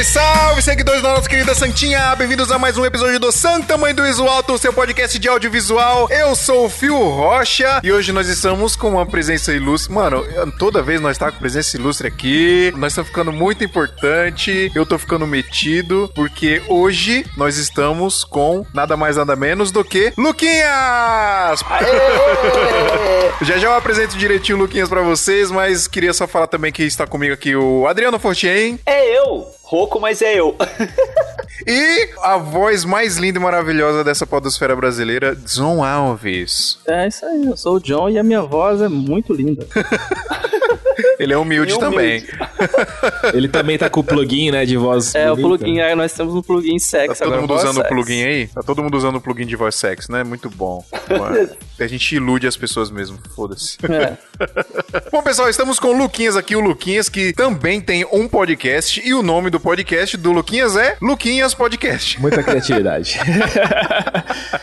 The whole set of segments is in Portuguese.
Salve, salve, seguidores da nossa querida Santinha! Bem-vindos a mais um episódio do Santa Mãe do Visual, Alto, seu podcast de audiovisual. Eu sou o Fio Rocha e hoje nós estamos com uma presença ilustre. Mano, toda vez nós estamos tá com presença ilustre aqui, nós estamos ficando muito importante, eu tô ficando metido, porque hoje nós estamos com nada mais nada menos do que Luquinhas! já já eu apresento direitinho o Luquinhas pra vocês, mas queria só falar também que está comigo aqui o Adriano Fortien. É eu! Rouco, mas é eu. e a voz mais linda e maravilhosa dessa podosfera brasileira, John Alves. É isso aí, eu sou o John e a minha voz é muito linda. Ele é humilde, também. Ele também tá com o plugin, né, de voz. É, bonita. o plugin, aí nós temos um plugin sexy Tá todo agora, mundo usando o plugin aí? Tá todo mundo usando o plugin de voz sexy, né? Muito bom. a gente ilude as pessoas mesmo, foda-se. É. bom, pessoal, estamos com o Luquinhas aqui, o Luquinhas que também tem um podcast e o nome do podcast do Luquinhas é Luquinhas Podcast. Muita criatividade.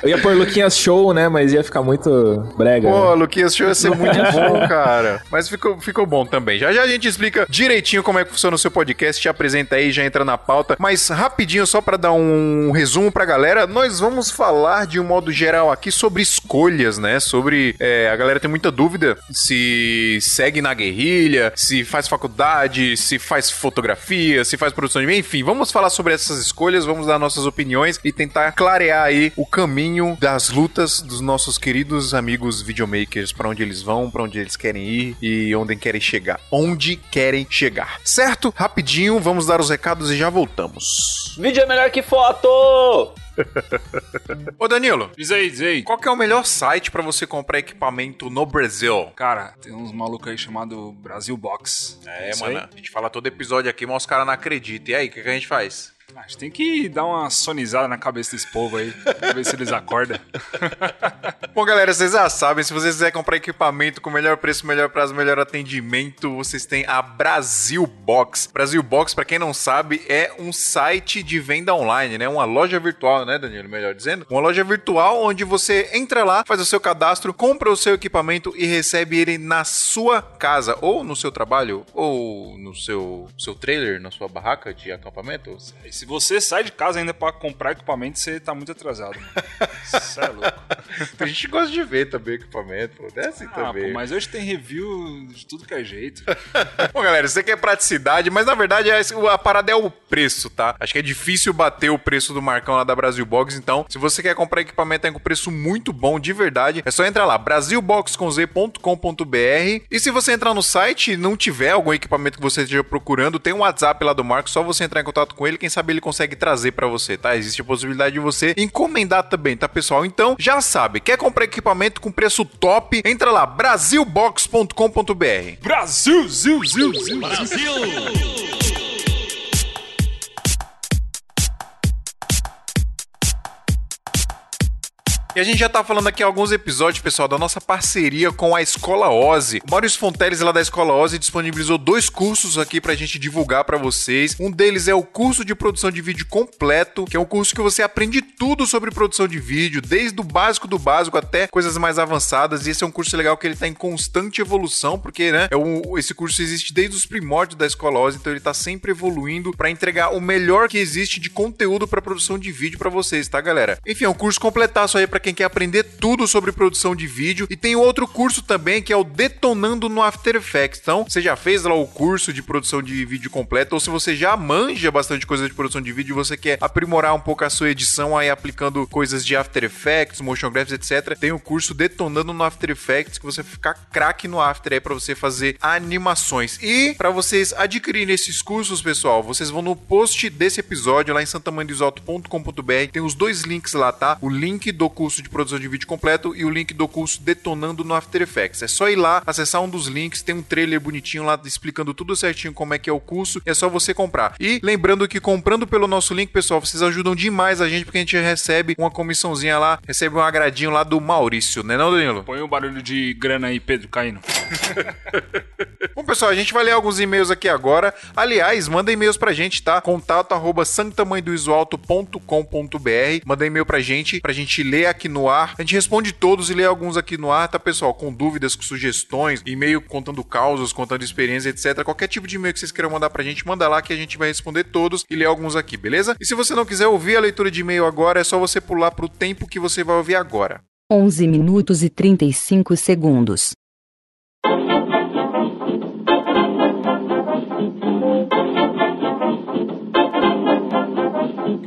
Eu ia pôr Luquinhas Show, né, mas ia ficar muito brega. Pô, né? Luquinhas Show ia ser muito bom, cara. Mas ficou, ficou bom também. Já já a gente explica direitinho como é que funciona o seu podcast, te apresenta aí, já entra na pauta. Mas rapidinho, só para dar um resumo pra galera, nós vamos falar de um modo geral aqui sobre escolhas, né? Sobre. É, a galera tem muita dúvida se segue na guerrilha, se faz faculdade, se faz fotografia, se faz produção de. Enfim, vamos falar sobre essas escolhas, vamos dar nossas opiniões e tentar clarear aí o caminho das lutas dos nossos queridos amigos videomakers, para onde eles vão, para onde eles querem ir e onde querem chegar. Onde querem chegar. Certo? Rapidinho, vamos dar os recados e já voltamos. Vídeo é melhor que foto! Ô Danilo, diz aí, diz aí. Qual que é o melhor site para você comprar equipamento no Brasil? Cara, tem uns malucos aí chamado Brasil Box. É, Isso mano. Aí? A gente fala todo episódio aqui, mas os caras não acreditam. E aí, o que, que a gente faz? A gente tem que dar uma sonizada na cabeça desse povo aí, pra ver se eles acordam. Bom, galera, vocês já sabem, se vocês quiserem comprar equipamento com melhor preço, melhor prazo, melhor atendimento, vocês têm a Brasil Box. Brasil Box, para quem não sabe, é um site de venda online, né? Uma loja virtual, né, Danilo? Melhor dizendo. Uma loja virtual onde você entra lá, faz o seu cadastro, compra o seu equipamento e recebe ele na sua casa, ou no seu trabalho, ou no seu, seu trailer, na sua barraca de acampamento. Se você sai de casa ainda para comprar equipamento, você tá muito atrasado. Isso é louco. A gente gosta de ver também equipamento, pô. É assim ah, também. Pô, mas hoje tem review de tudo que é jeito. Bom, galera, você quer praticidade, mas na verdade a parada é o preço, tá? Acho que é difícil bater o preço do Marcão lá da Brasil Box, então se você quer comprar equipamento com preço muito bom, de verdade, é só entrar lá, brasilboxconz.com.br e se você entrar no site e não tiver algum equipamento que você esteja procurando, tem um WhatsApp lá do Marco, só você entrar em contato com ele, quem sabe ele consegue trazer para você, tá? Existe a possibilidade de você encomendar também, tá, pessoal? Então, já sabe, quer comprar equipamento com preço top? Entra lá, brasilbox.com.br. Brasil, zil, zil, zil, Brasil! E a gente já tá falando aqui alguns episódios, pessoal, da nossa parceria com a Escola Ozzy. O Maurício Fonteles, lá da Escola Ozzy, disponibilizou dois cursos aqui pra gente divulgar para vocês. Um deles é o curso de produção de vídeo completo, que é um curso que você aprende tudo sobre produção de vídeo, desde o básico do básico até coisas mais avançadas. E esse é um curso legal que ele tá em constante evolução, porque, né, é um, esse curso existe desde os primórdios da Escola Ozzy, então ele tá sempre evoluindo para entregar o melhor que existe de conteúdo para produção de vídeo para vocês, tá, galera? Enfim, é um curso completaço aí para quem quer aprender tudo sobre produção de vídeo. E tem outro curso também que é o Detonando no After Effects. Então, você já fez lá o curso de produção de vídeo completo, ou se você já manja bastante coisa de produção de vídeo e você quer aprimorar um pouco a sua edição aí aplicando coisas de After Effects, Motion Graphics, etc. Tem o curso Detonando no After Effects que você ficar craque no After aí para você fazer animações. E para vocês adquirirem esses cursos, pessoal, vocês vão no post desse episódio lá em santamandesalto.com.br. Tem os dois links lá, tá? O link do curso curso de produção de vídeo completo e o link do curso Detonando no After Effects. É só ir lá, acessar um dos links, tem um trailer bonitinho lá explicando tudo certinho como é que é o curso, é só você comprar. E lembrando que comprando pelo nosso link, pessoal, vocês ajudam demais a gente porque a gente recebe uma comissãozinha lá, recebe um agradinho lá do Maurício, né não, Danilo? Põe um barulho de grana aí, Pedro, caindo. Bom, pessoal, a gente vai ler alguns e-mails aqui agora. Aliás, manda e-mails pra gente, tá? Contato arroba santamanhodoisoalto.com.br. Manda e-mail pra gente, pra gente ler aqui no ar. A gente responde todos e lê alguns aqui no ar, tá, pessoal? Com dúvidas, com sugestões, e-mail contando causos, contando experiência, etc. Qualquer tipo de e-mail que vocês queiram mandar pra gente, manda lá que a gente vai responder todos e ler alguns aqui, beleza? E se você não quiser ouvir a leitura de e-mail agora, é só você pular pro tempo que você vai ouvir agora. 11 minutos e 35 segundos.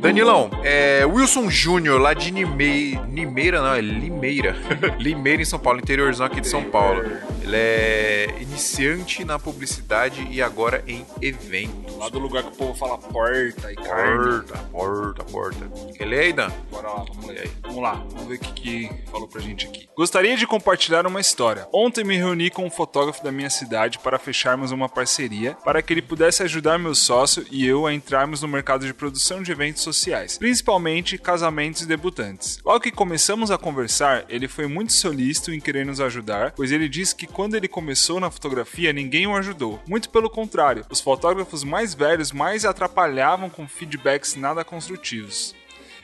Danilão, é Wilson Júnior, lá de Nime... Nimeira, não, é Limeira. Limeira, em São Paulo, interiorzão aqui de São Paulo. Ele é iniciante na publicidade e agora em eventos. Lá do lugar que o povo fala porta e carne. Porta, porta, porta. Quer ler aí, Dan? Bora lá, vamos ler. Vamos lá, vamos ver o que, que falou pra gente aqui. Gostaria de compartilhar uma história. Ontem me reuni com um fotógrafo da minha cidade para fecharmos uma parceria para que ele pudesse ajudar meu sócio e eu a entrarmos no mercado de produção de eventos sociais, principalmente casamentos e debutantes. Logo que começamos a conversar, ele foi muito solícito em querer nos ajudar, pois ele disse que quando ele começou na fotografia ninguém o ajudou. Muito pelo contrário, os fotógrafos mais velhos mais atrapalhavam com feedbacks nada construtivos.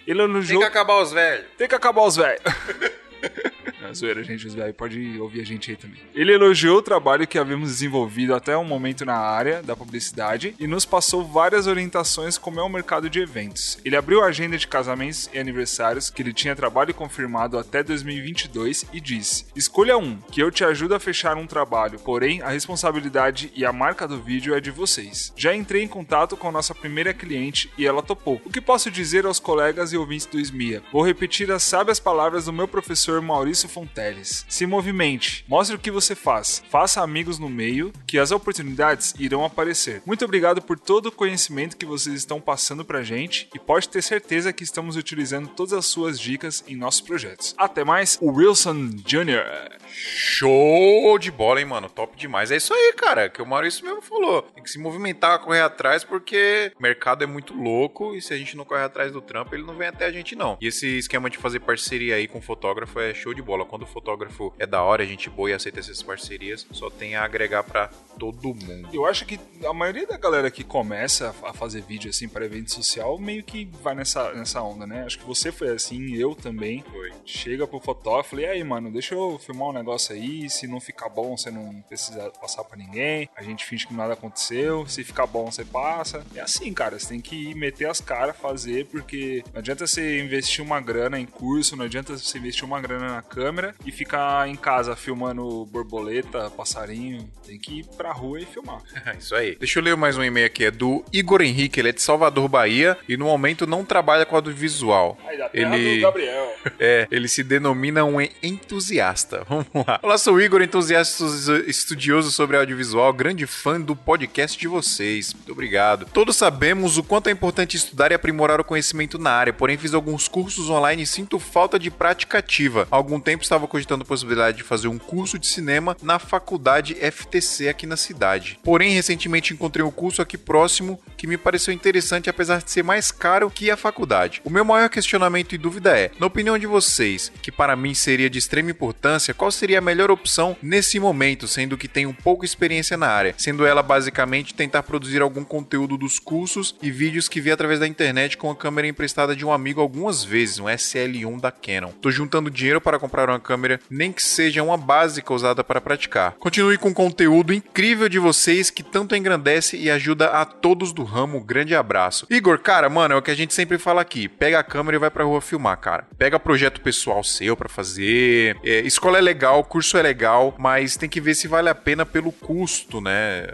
Ele elogiou. acabar os velhos. Tem que acabar os velhos. É zoeira, gente, os velhos pode ouvir a gente aí também. Ele elogiou o trabalho que havíamos desenvolvido até o momento na área da publicidade e nos passou várias orientações como é o mercado de eventos. Ele abriu a agenda de casamentos e aniversários que ele tinha trabalho confirmado até 2022 e disse: Escolha um, que eu te ajudo a fechar um trabalho, porém a responsabilidade e a marca do vídeo é de vocês. Já entrei em contato com a nossa primeira cliente e ela topou. O que posso dizer aos colegas e ouvintes do SMIA? Vou repetir as sábias palavras do meu professor Maurício Fonteles. Se movimente, mostre o que você faz, faça amigos no meio, que as oportunidades irão aparecer. Muito obrigado por todo o conhecimento que vocês estão passando pra gente e pode ter certeza que estamos utilizando todas as suas dicas em nossos projetos. Até mais, o Wilson Jr. Show de bola, hein, mano? Top demais. É isso aí, cara, que o Maurício mesmo falou. Tem que se movimentar, correr atrás, porque o mercado é muito louco e se a gente não correr atrás do trampo, ele não vem até a gente, não. E esse esquema de fazer parceria aí com fotógrafo é show de bola. Quando o fotógrafo é da hora, a gente boa e aceita essas parcerias, só tem a agregar pra todo mundo. Eu acho que a maioria da galera que começa a fazer vídeo assim para evento social meio que vai nessa, nessa onda, né? Acho que você foi assim, eu também. Foi. Chega pro fotógrafo e aí, mano, deixa eu filmar um negócio aí. Se não ficar bom, você não precisa passar pra ninguém. A gente finge que nada aconteceu. Se ficar bom, você passa. É assim, cara. Você tem que meter as caras, fazer, porque não adianta você investir uma grana em curso, não adianta você investir uma grana na câmera e ficar em casa filmando borboleta, passarinho. Tem que ir pra rua e filmar. É isso aí. Deixa eu ler mais um e-mail aqui. É do Igor Henrique. Ele é de Salvador, Bahia e no momento não trabalha com audiovisual. Aí da terra Ele- do Gabriel. É, ele se denomina um entusiasta. Vamos lá. Olá, sou o Igor, entusiasta estudioso sobre audiovisual, grande fã do podcast de vocês. Muito obrigado. Todos sabemos o quanto é importante estudar e aprimorar o conhecimento na área, porém fiz alguns cursos online e sinto falta de prática ativa. Há algum tempo estava cogitando a possibilidade de fazer um curso de cinema na faculdade FTC aqui na cidade. Porém, recentemente encontrei um curso aqui próximo que me pareceu interessante, apesar de ser mais caro que a faculdade. O meu maior questionamento e dúvida é, na opinião de vocês, que para mim seria de extrema importância, qual seria a melhor opção nesse momento, sendo que tenho pouca experiência na área, sendo ela basicamente tentar produzir algum conteúdo dos cursos e vídeos que vi através da internet com a câmera emprestada de um amigo algumas vezes, um SL1 da Canon. Tô juntando dinheiro para comprar uma câmera, nem que seja uma básica usada para praticar. Continue com o conteúdo incrível de vocês que tanto engrandece e ajuda a todos do ramo. Grande abraço. Igor, cara, mano, é o que a gente sempre fala aqui. Pega a câmera e vai pra rua filmar, cara. Pega projeto pessoal seu pra fazer. É, escola é legal, curso é legal, mas tem que ver se vale a pena pelo custo, né?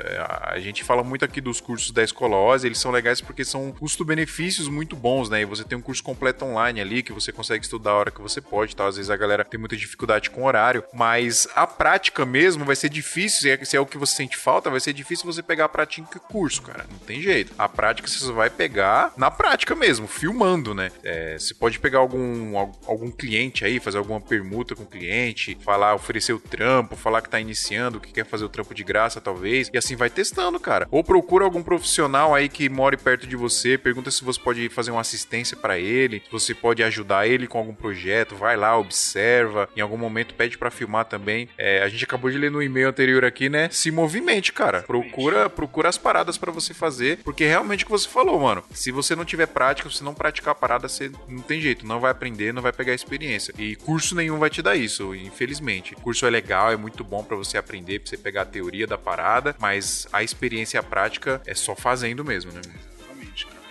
A gente fala muito aqui dos cursos da Escola Oz, eles são legais porque são custo-benefícios muito bons, né? E você tem um curso completo online ali que você consegue estudar a hora que você pode, tá? Às vezes a galera tem muita dificuldade com horário, mas a prática mesmo vai ser difícil, se é, se é o que você sente falta, vai ser difícil você pegar a prática em curso, cara. Não tem jeito. A prática você vai pegar na prática mesmo, filmando, né? É, você pode pegar algum, al- algum cliente aí, fazer alguma permuta com o cliente, falar, oferecer o trampo, falar que tá iniciando, que quer fazer o trampo de graça, talvez, e assim vai testando, cara. Ou procura algum profissional aí que more perto de você, pergunta se você pode fazer uma assistência pra ele, se você pode ajudar ele com algum projeto, vai lá, observa. Em algum momento pede pra filmar também. É, a gente acabou de ler no e-mail anterior aqui, né? Se movimente, cara. Procura, procura as paradas pra você fazer, porque realmente o que você falou, mano. Se você não tiver prática, se não praticar a parada, você não tem jeito, não vai aprender, não vai pegar experiência. E curso nenhum vai te dar isso, infelizmente. Curso é legal, é muito bom pra você aprender, pra você pegar a teoria da parada, mas a experiência e a prática é só fazendo mesmo, né?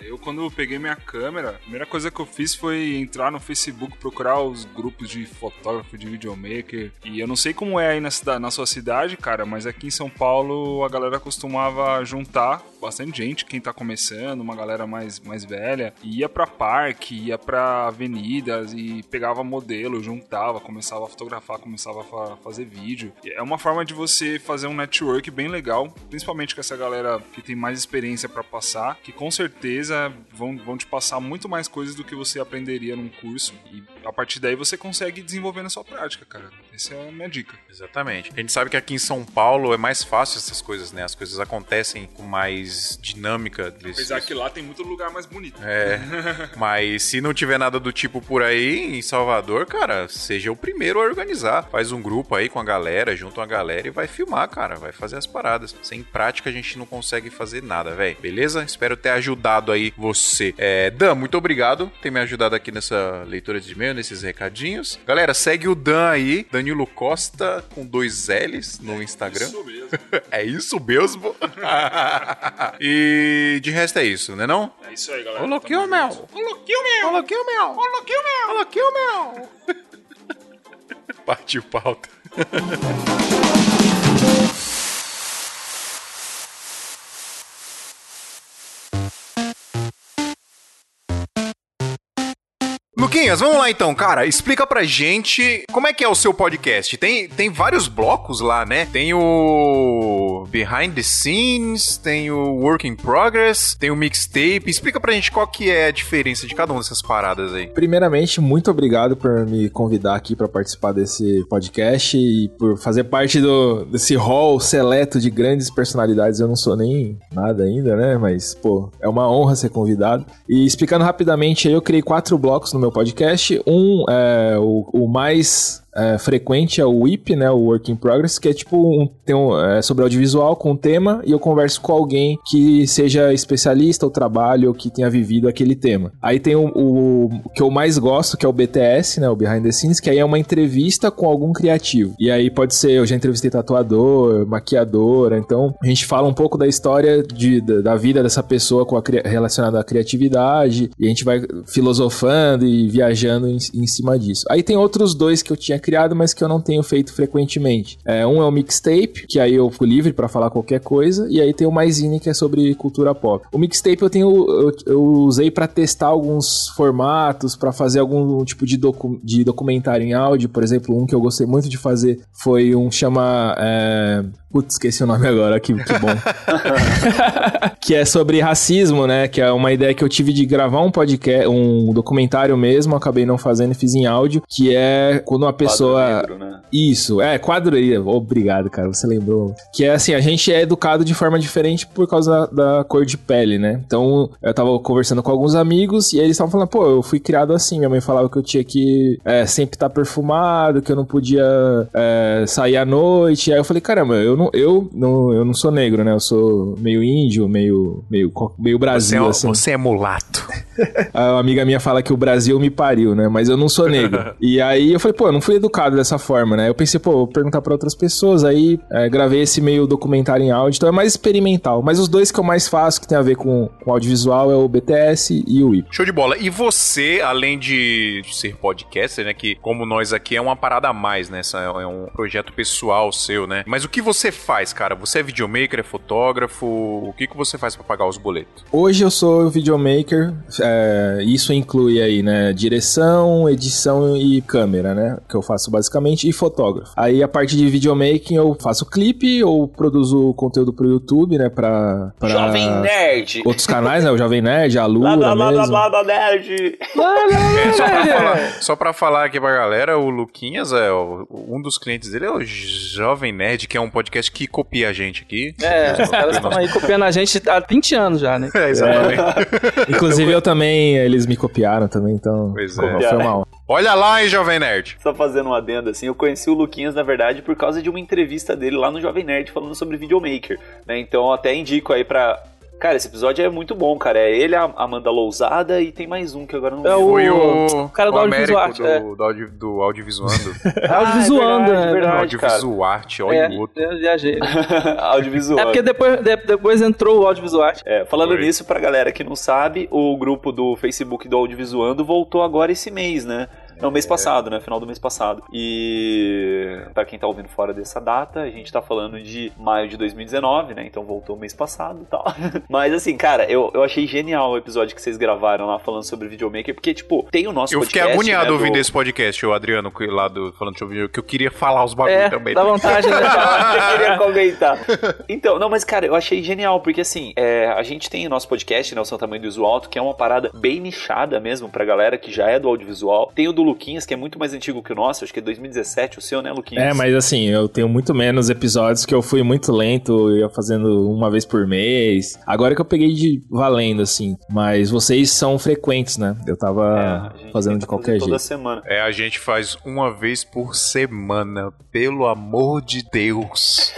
Eu, quando eu peguei minha câmera, a primeira coisa que eu fiz foi entrar no Facebook, procurar os grupos de fotógrafo, de videomaker. E eu não sei como é aí na, na sua cidade, cara, mas aqui em São Paulo a galera costumava juntar bastante gente, quem tá começando, uma galera mais, mais velha, ia pra parque, ia pra avenidas e pegava modelo, juntava, começava a fotografar, começava a fa- fazer vídeo. É uma forma de você fazer um network bem legal, principalmente com essa galera que tem mais experiência pra passar, que com certeza vão, vão te passar muito mais coisas do que você aprenderia num curso. E a partir daí você consegue desenvolver na sua prática, cara. Essa é a minha dica. Exatamente. A gente sabe que aqui em São Paulo é mais fácil essas coisas, né? As coisas acontecem com mais dinâmica. Desses... Apesar que lá tem muito lugar mais bonito. É, mas se não tiver nada do tipo por aí em Salvador, cara, seja o primeiro a organizar. Faz um grupo aí com a galera, junta uma galera e vai filmar, cara, vai fazer as paradas. Sem prática a gente não consegue fazer nada, velho. Beleza? Espero ter ajudado aí você. É, Dan, muito obrigado por ter me ajudado aqui nessa leitura de e-mail, nesses recadinhos. Galera, segue o Dan aí, Danilo Costa com dois L's no Instagram. Isso mesmo. É isso mesmo? e de resto é isso, né não? É isso aí, galera. Louquinho, Tamo meu! Ô, louquinho, meu! Ô, louquinho, meu! Ô, louquinho, meu! Ô, louquinho, meu! Partiu pauta. Luquinhas, vamos lá então, cara. Explica pra gente como é que é o seu podcast. Tem, tem vários blocos lá, né? Tem o Behind the Scenes, tem o Work in Progress, tem o Mixtape. Explica pra gente qual que é a diferença de cada uma dessas paradas aí. Primeiramente, muito obrigado por me convidar aqui para participar desse podcast e por fazer parte do, desse hall seleto de grandes personalidades. Eu não sou nem nada ainda, né? Mas, pô, é uma honra ser convidado. E explicando rapidamente, eu criei quatro blocos no meu podcast. Um é o, o mais é, frequente é o WIP, né, o Work in Progress, que é tipo um, tem um, é, sobre audiovisual com um tema e eu converso com alguém que seja especialista ou trabalho ou que tenha vivido aquele tema. Aí tem o, o, o que eu mais gosto, que é o BTS, né, o Behind the Scenes, que aí é uma entrevista com algum criativo. E aí pode ser, eu já entrevistei tatuador, maquiadora, então a gente fala um pouco da história de, da, da vida dessa pessoa com a, relacionada à criatividade e a gente vai filosofando e viajando em, em cima disso. Aí tem outros dois que eu tinha criado, mas que eu não tenho feito frequentemente. É, um é o mixtape, que aí eu fico livre pra falar qualquer coisa, e aí tem o Maisine, que é sobre cultura pop. O mixtape eu tenho eu, eu usei pra testar alguns formatos, pra fazer algum tipo de, docu, de documentário em áudio, por exemplo, um que eu gostei muito de fazer foi um chama é... Putz, esqueci o nome agora, que, que bom. que é sobre racismo, né? Que é uma ideia que eu tive de gravar um podcast, um documentário mesmo, acabei não fazendo e fiz em áudio, que é quando uma pessoa. Quadro negro, né? Isso, é, quadro aí. Obrigado, cara, você lembrou. Que é assim, a gente é educado de forma diferente por causa da, da cor de pele, né? Então, eu tava conversando com alguns amigos e eles estavam falando, pô, eu fui criado assim. Minha mãe falava que eu tinha que é, sempre estar perfumado, que eu não podia é, sair à noite. Aí eu falei, caramba, eu não, eu não, eu não sou negro, né? Eu sou meio índio, meio, meio, meio Você Brasil, é, assim. você é mulato. A amiga minha fala que o Brasil me pariu, né? Mas eu não sou negro. e aí eu falei, pô, eu não fui educado dessa forma, né? Eu pensei, pô, vou perguntar pra outras pessoas. Aí é, gravei esse meio documentário em áudio, então é mais experimental. Mas os dois que eu mais faço, que tem a ver com, com audiovisual, é o BTS e o WIP. Show de bola. E você, além de ser podcaster, né? Que como nós aqui é uma parada a mais, né? essa É um projeto pessoal seu, né? Mas o que você faz, cara? Você é videomaker, é fotógrafo? O que, que você faz pra pagar os boletos? Hoje eu sou videomaker, é, isso inclui aí, né, direção, edição e câmera, né, que eu faço basicamente, e fotógrafo. Aí a parte de videomaking eu faço clipe ou produzo conteúdo pro YouTube, né, pra, pra Jovem Nerd! outros canais, né, o Jovem Nerd, a Lura Blá blá blá blá mesmo. blá blá nerd! É, só, pra falar, só pra falar aqui pra galera, o Luquinhas, é o- um dos clientes dele é o Jovem Nerd, que é um podcast que copia a gente aqui. É, os caras estão aí copiando a gente há 20 anos já, né? É, exatamente. Inclusive eu também, eles me copiaram também, então Pois é. foi uma honra. Olha lá, hein, Jovem Nerd. Só fazendo um adendo, assim, eu conheci o Luquinhas, na verdade, por causa de uma entrevista dele lá no Jovem Nerd falando sobre videomaker, né? Então até indico aí pra. Cara, esse episódio é muito bom, cara. É ele, a Amanda Lousada e tem mais um que agora não É lembro. o- Foi o, cara do o audiovisual arte, é. do, do, audio, do audiovisuando. É audiovisuando, Ah, é verdade, né? verdade. audiovisual arte, olha É, o outro. eu viajei. Audiovisual. É porque depois, de- depois entrou o audiovisual arte. É, falando Foi. nisso, pra galera que não sabe, o grupo do Facebook do Audiovisuando voltou agora esse mês, né? Não, mês passado, né? Final do mês passado. E pra quem tá ouvindo fora dessa data, a gente tá falando de maio de 2019, né? Então voltou mês passado e tal. Mas assim, cara, eu, eu achei genial o episódio que vocês gravaram lá falando sobre videomaker, porque, tipo, tem o nosso Eu fiquei podcast, agoniado né, ouvindo do- esse podcast, o Adriano, lá do, falando sobre vídeo, que eu queria falar os bagulho É, também. dá vontade, né? Eu queria comentar. Então, não, mas cara, eu achei genial, porque assim, é, a gente tem o nosso podcast, né, o São Tamanho do Visual Alto, que é uma parada bem nichada mesmo pra galera que já é do audiovisual. Tem o do Luquinhas, que é muito mais antigo que o nosso, acho que é 2017 o seu, né, Luquinhas? É, mas assim, eu tenho muito menos episódios que eu fui muito lento, eu ia fazendo uma vez por mês. Agora que eu peguei de valendo, assim. Mas vocês são frequentes, né? Eu É, tava gente fazendo de qualquer fazer toda jeito. semana. É, a gente faz uma vez por semana, pelo amor de Deus.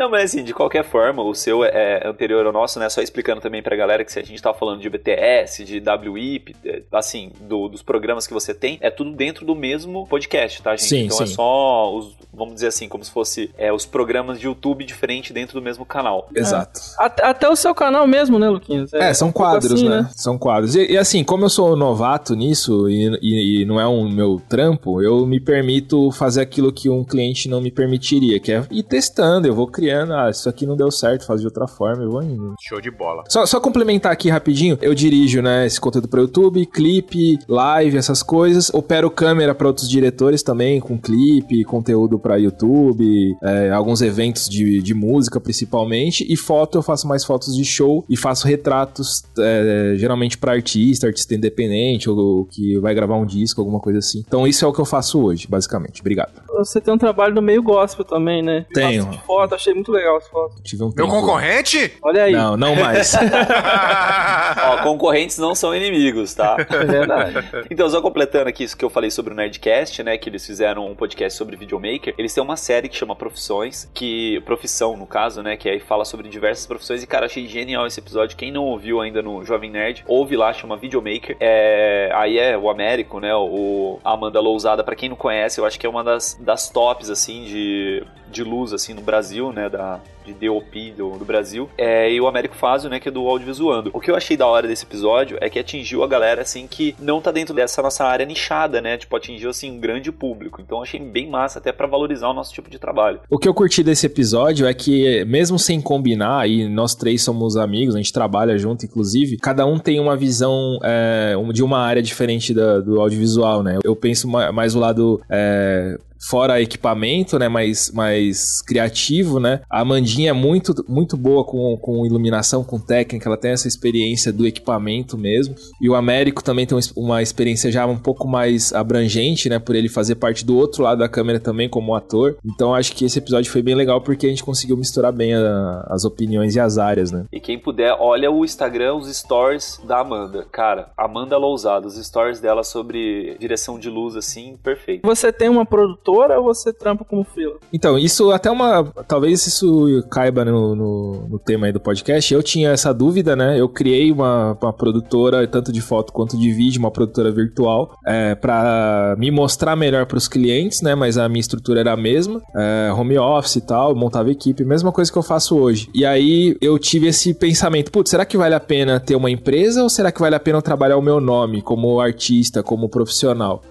Não, mas assim, de qualquer forma, o seu é anterior ao nosso, né? Só explicando também pra galera que se a gente tá falando de BTS, de WIP, é, assim, do- dos programas que você tem, é tudo dentro do mesmo podcast, tá, gente? Sim, então é sim. só os, vamos dizer assim, como se fosse é, os programas de YouTube diferente dentro do mesmo canal. Exato. Até, até o seu canal mesmo, né, Luquinhas? É, são um pouco quadros, assim, né? São quadros. E, e assim, como eu sou novato nisso e, e- e não é um meu trampo, eu me permito fazer aquilo que um cliente não me permitiria, que é ir testando, eu vou criando, ah, isso aqui não deu certo, faz de outra forma, eu vou indo. Show de bola. Só, só complementar aqui rapidinho, eu dirijo, né, esse conteúdo para YouTube, clipe, live, essas coisas. Opero câmera para outros diretores também, com clipe, conteúdo para YouTube, é, alguns eventos de, de música principalmente. E foto, eu faço mais fotos de show e faço retratos, é, geralmente para artista, artista independente, ou que vai gravar um disco, alguma coisa assim. Então isso é o que eu faço hoje, basicamente. Obrigado. Você tem um trabalho no meio gospel também, né? Tenho. Foto, achei muito legal as fotos. Tive um Meu tempo- concorrente? Olha aí. Não, não mais. Ó, concorrentes não são inimigos, tá? É verdade. Então, só completando aqui isso que eu falei sobre o Nerdcast, né? Que eles fizeram um podcast sobre videomaker. Eles têm uma série que chama Profissões, que. Profissão, no caso, né? Que aí fala sobre diversas profissões. E, cara, achei genial esse episódio. Quem não ouviu ainda no Jovem Nerd, ouve lá, chama Videomaker. É, aí é o Américo, né? O a Amanda Lousada, pra quem não conhece, eu acho que é uma das, das tops, assim, de, de luz, assim, no Brasil, né? Da, de DOP do, do Brasil. É, e o Américo Fazio, né? Que é do Audiovisuando. O que eu achei da hora desse episódio é que atingiu a galera, assim, que não tá dentro dessa nossa área nichada, né? Tipo, atingiu, assim, um grande público. Então, achei bem massa até pra valorizar o nosso tipo de trabalho. O que eu curti desse episódio é que, mesmo sem combinar, e nós três somos amigos, a gente trabalha junto, inclusive, cada um tem uma visão é, de uma área diferente da- do audiovisual, né? Eu penso ma- mais o lado. é, Fora equipamento, né? Mais, mais criativo, né? A Amandinha é muito, muito boa com, com iluminação, com técnica, ela tem essa experiência do equipamento mesmo. E o Américo também tem uma- uma experiência já um pouco mais abrangente, né? Por ele fazer parte do outro lado da câmera também como ator. Então acho que esse episódio foi bem legal porque a gente conseguiu misturar bem a- as opiniões e as áreas, né? E quem puder, olha o Instagram, os stories da Amanda. Cara, Amanda Lousada, os stories dela sobre direção de luz, assim, perfeito. Você tem uma produtora ou você trampa como fila? Então, isso até uma. Talvez isso caiba no, no, no tema aí do podcast. Eu tinha essa dúvida, né? Eu criei uma, uma produtora, tanto de foto quanto de vídeo, uma produtora virtual, é, para me mostrar melhor para os clientes, né? Mas a minha estrutura era a mesma, é, home office e tal, montava equipe, mesma coisa que eu faço hoje. E aí eu tive esse pensamento: putz, será que vale a pena ter uma empresa ou será que vale a pena eu trabalhar o meu nome como artista, como profissional?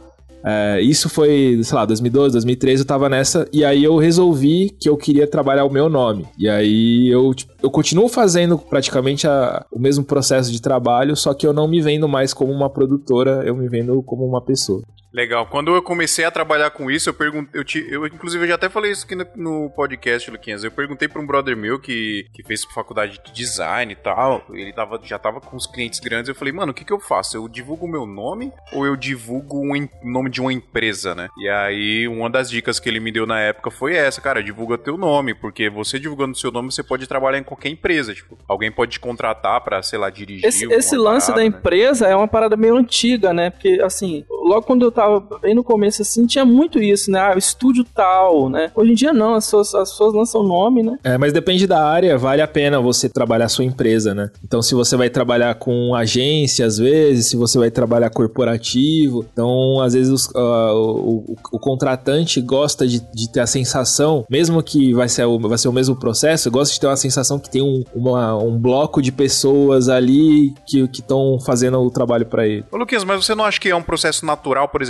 É, isso foi, sei lá, 2012, 2013, eu tava nessa, e aí eu resolvi que eu queria trabalhar o meu nome. E aí eu, tipo, eu continuo fazendo praticamente a- o mesmo processo de trabalho, só que eu não me vendo mais como uma produtora, eu me vendo como uma pessoa. Legal. Quando eu comecei a trabalhar com isso, eu perguntei. Eu, te- eu, inclusive, eu já até falei isso aqui no, no podcast, Luquinhas. Eu perguntei pra um brother meu que, que fez faculdade de design e tal. Ele tava, já tava com os clientes grandes. Eu falei, mano, o que, que eu faço? Eu divulgo o meu nome ou eu divulgo o em- nome de uma empresa, né? E aí, uma das dicas que ele me deu na época foi essa, cara, divulga teu nome, porque você divulgando seu nome, você pode trabalhar em qualquer empresa. Tipo, alguém pode te contratar pra, sei lá, dirigir. Esse, esse lance parada, da né? empresa é uma parada meio antiga, né? Porque, assim, logo quando eu tava bem no começo, assim, tinha muito isso, né? Ah, o estúdio tal, né? Hoje em dia não, as pessoas, as pessoas lançam nome, né? É, mas depende da área, vale a pena você trabalhar a sua empresa, né? Então, se você vai trabalhar com agência, às vezes, se você vai trabalhar corporativo, então, às vezes, os- ah, o, o- o contratante gosta de, de ter a sensação, mesmo que vai ser, o, vai ser o mesmo processo, gosta de ter uma sensação que tem um, uma- um bloco de pessoas ali que estão fazendo o trabalho para ele. Ô, Luquinhas, mas você não acha que é um processo natural, por exemplo,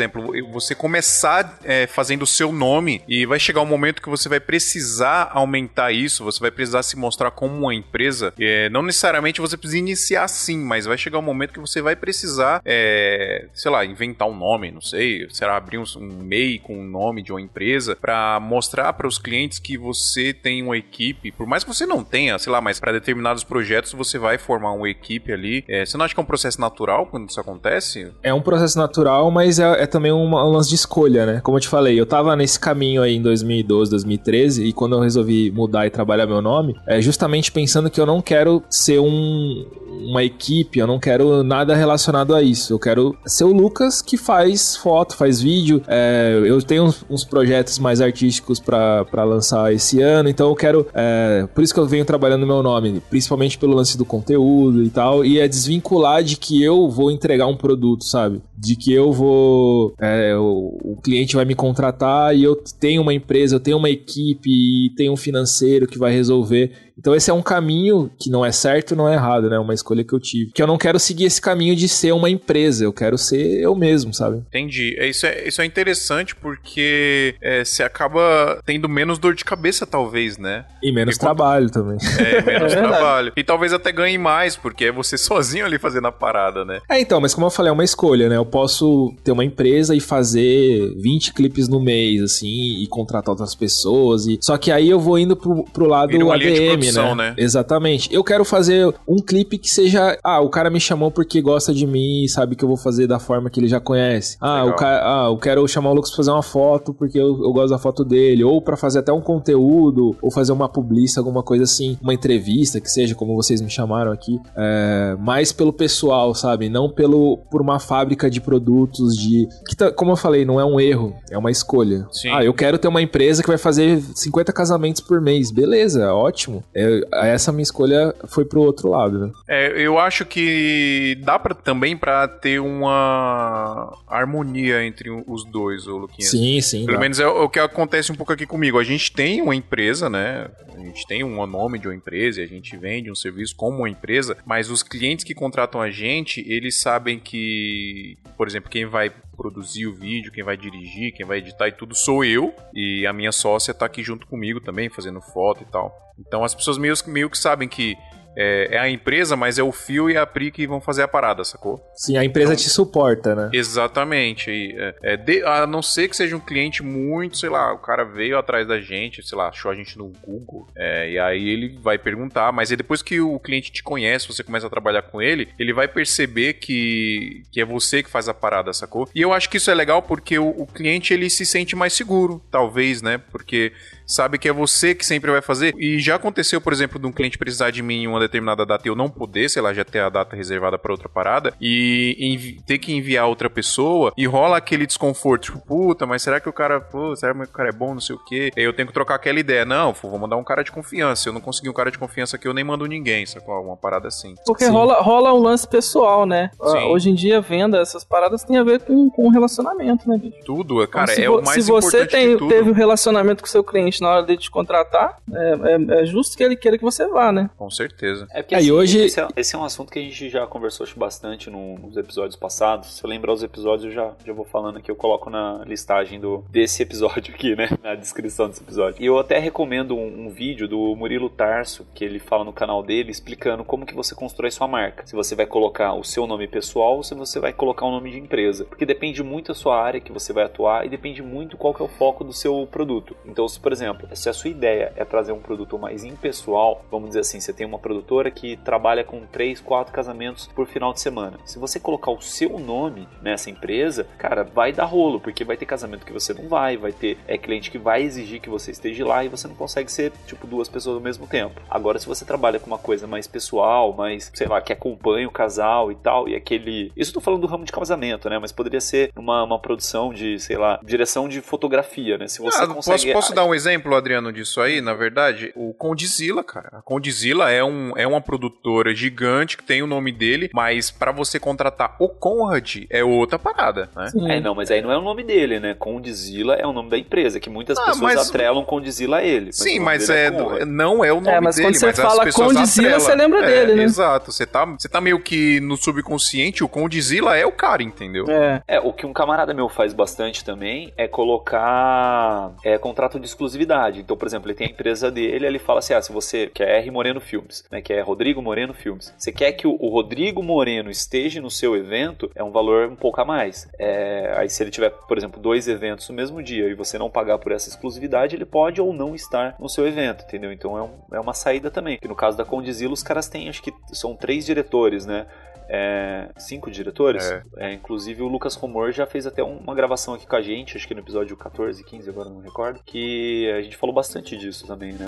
você começar é, fazendo o seu nome e vai chegar um momento que você vai precisar aumentar isso, você vai precisar se mostrar como uma empresa. É, não necessariamente você precisa iniciar assim, mas vai chegar um momento que você vai precisar, é, sei lá, inventar um nome, não sei, será abrir um, um MEI com o nome de uma empresa para mostrar para os clientes que você tem uma equipe, por mais que você não tenha, sei lá, mas para determinados projetos você vai formar uma equipe ali. É, você não acha que é um processo natural quando isso acontece? É um processo natural, mas é, é também uma- um lance de escolha, né? Como eu te falei, eu tava nesse caminho aí em 2012, 2013, e quando eu resolvi mudar e trabalhar meu nome, é justamente pensando que eu não quero ser um, uma equipe, eu não quero nada relacionado a isso. Eu quero ser o Lucas que faz foto, faz vídeo. é, eu tenho uns, uns projetos mais artísticos pra lançar esse ano, então eu quero. é, por isso que eu venho trabalhando meu nome, principalmente pelo lance do conteúdo e tal, e é desvincular de que eu vou entregar um produto, sabe? De que eu vou. É, o, o cliente vai me contratar e eu tenho uma empresa, eu tenho uma equipe e tenho um financeiro que vai resolver. Então esse é um caminho que não é certo, não é errado, né? É uma escolha que eu tive. Que eu não quero seguir esse caminho de ser uma empresa, eu quero ser eu mesmo, sabe? Entendi. É, Isso é, isso é interessante porque é, você acaba tendo menos dor de cabeça, talvez, né? E menos trabalho também. É, menos É trabalho. E talvez até ganhe mais, porque é você sozinho ali fazendo a parada, né? É, então, mas como eu falei, é uma escolha, né? Eu posso ter uma empresa e fazer 20 clipes no mês, assim, e contratar outras pessoas. E... Só que aí eu vou indo pro, pro lado ADM, produção, né? né? Exatamente. Eu quero fazer um clipe que seja. Ah, o cara me chamou porque gosta de mim e sabe que eu vou fazer da forma que ele já conhece. Ah, Legal. o cara, ah eu quero chamar o Lucas pra fazer uma foto porque eu, eu gosto da foto dele. Ou pra fazer até um conteúdo, ou fazer uma publicidade, alguma coisa assim. Uma entrevista, que seja, como vocês me chamaram aqui. É, mais pelo pessoal, sabe? Não pelo por uma fábrica de produtos de. Que tá- como eu falei, não é um erro, é uma escolha. Sim. Ah, eu quero ter uma empresa que vai fazer 50 casamentos por mês. Beleza, ótimo. É, essa minha escolha foi pro outro lado, né? É, eu acho que dá pra, também pra ter uma harmonia entre os dois, ô Luquinhas. Sim, sim. Pelo dá. menos é o o que acontece um pouco aqui comigo. A gente tem uma empresa, né? A gente tem um nome de uma empresa e a gente vende um serviço como uma empresa, mas os clientes que contratam a gente, eles sabem que, por exemplo, quem vai produzir o vídeo, quem vai dirigir, quem vai editar e tudo sou eu e a minha sócia tá aqui junto comigo também, fazendo foto e tal. Então as pessoas meio, meio que sabem que é, é a empresa, mas é o Fio e a Pri que vão fazer a parada, sacou? Sim, a empresa te suporta, né? Exatamente. E, é, é, de- a não ser que seja um cliente muito, sei lá, o cara veio atrás da gente, sei lá, achou a gente no Google, é, e aí ele vai perguntar, mas aí depois que o cliente te conhece, você começa a trabalhar com ele, ele vai perceber que, que é você que faz a parada, sacou? E eu acho que isso é legal porque o, o cliente ele se sente mais seguro, talvez, né? Porque sabe que é você que sempre vai fazer. E já aconteceu, por exemplo, de um cliente precisar de mim em uma determinada data e eu não poder, sei lá, já ter a data reservada para outra parada e ter que enviar outra pessoa e rola aquele desconforto, tipo, puta, mas será que o cara, pô, será que o cara é bom, não sei o quê? Aí eu tenho que trocar aquela ideia. Não, pô, vou mandar um cara de confiança. Se eu não conseguir um cara de confiança aqui, eu nem mando ninguém, sacou? Uma parada assim. Porque Sim. rola, rola um lance pessoal, né? Ah, Sim. Hoje em dia, venda, essas paradas tem a ver com, com relacionamento, né, bicho? Tudo, cara, Então, é o mais Se você importante tem, de tudo. teve um relacionamento com seu cliente na hora de te contratar, é, é- é justo que ele queira que você vá, né? Com certeza. É porque assim, hoje- esse, é, esse é um assunto que a gente já conversou bastante no- nos episódios passados. Se eu lembrar os episódios, eu já, já vou falando aqui, eu coloco na listagem do, desse episódio aqui, né? Na descrição desse episódio. E eu até recomendo um, um vídeo do Murilo Tarso, que ele fala no canal dele, explicando como que você constrói sua marca. Se você vai colocar o seu nome pessoal ou se você vai colocar um nome de empresa. Porque depende muito da sua área que você vai atuar e depende muito qual que é o foco do seu produto. Então, se, por exemplo, se a sua ideia é trazer um produto mais impessoal, vamos dizer assim, você tem uma produtora que trabalha com três, quatro casamentos por final de semana. Se você colocar o seu nome nessa empresa, cara, vai dar rolo, porque vai ter casamento que você não vai, vai ter é, cliente que vai exigir que você esteja lá e você não consegue ser, tipo, duas pessoas ao mesmo tempo. Agora, se você trabalha com uma coisa mais pessoal, mais, sei lá, que acompanha o casal e tal, e aquele. Isso eu tô falando do ramo de casamento, né? Mas poderia ser uma, uma produção de, sei lá, direção de fotografia, né? Se você Ah, consegue. posso, posso dar um exemplo, Adriano, disso aí? Na verdade, o Condizila, cara. A Condizila é, um, é uma produtora gigante que tem o nome dele, mas pra você contratar o Conrad é outra parada, né? Sim. É, não, mas aí não é o nome dele, né? Condzilla é o nome da empresa, que muitas Ah, pessoas mas- atrelam Condzilla a ele. Sim, mas é, Conrad. não é o nome É, mas dele, quando você mas fala atrelam. você lembra É, dele, né? Exato, você tá, você tá meio que no subconsciente, o Condzilla é o cara, entendeu? É. É, o que um camarada meu faz bastante também é colocar é, contrato de exclusividade. Então, por exemplo, ele tem a empresa dele, ele fala assim: ah, se você que é R Moreno Filmes, né? Que é Rodrigo Moreno Filmes. Você quer que o, o Rodrigo Moreno esteja no seu evento, é um valor um pouco a mais. É, aí, se ele tiver, por exemplo, dois eventos no mesmo dia e você não pagar por essa exclusividade, ele pode ou não estar no seu evento, entendeu? Então é, um- é uma saída também. Que no caso da Condizila, os caras têm, acho que são três diretores, né? É, cinco diretores. É. É, inclusive o Lucas Romor já fez até uma gravação aqui com a gente, acho que no episódio 14, 15, agora não recordo, que a gente falou bastante disso também, né?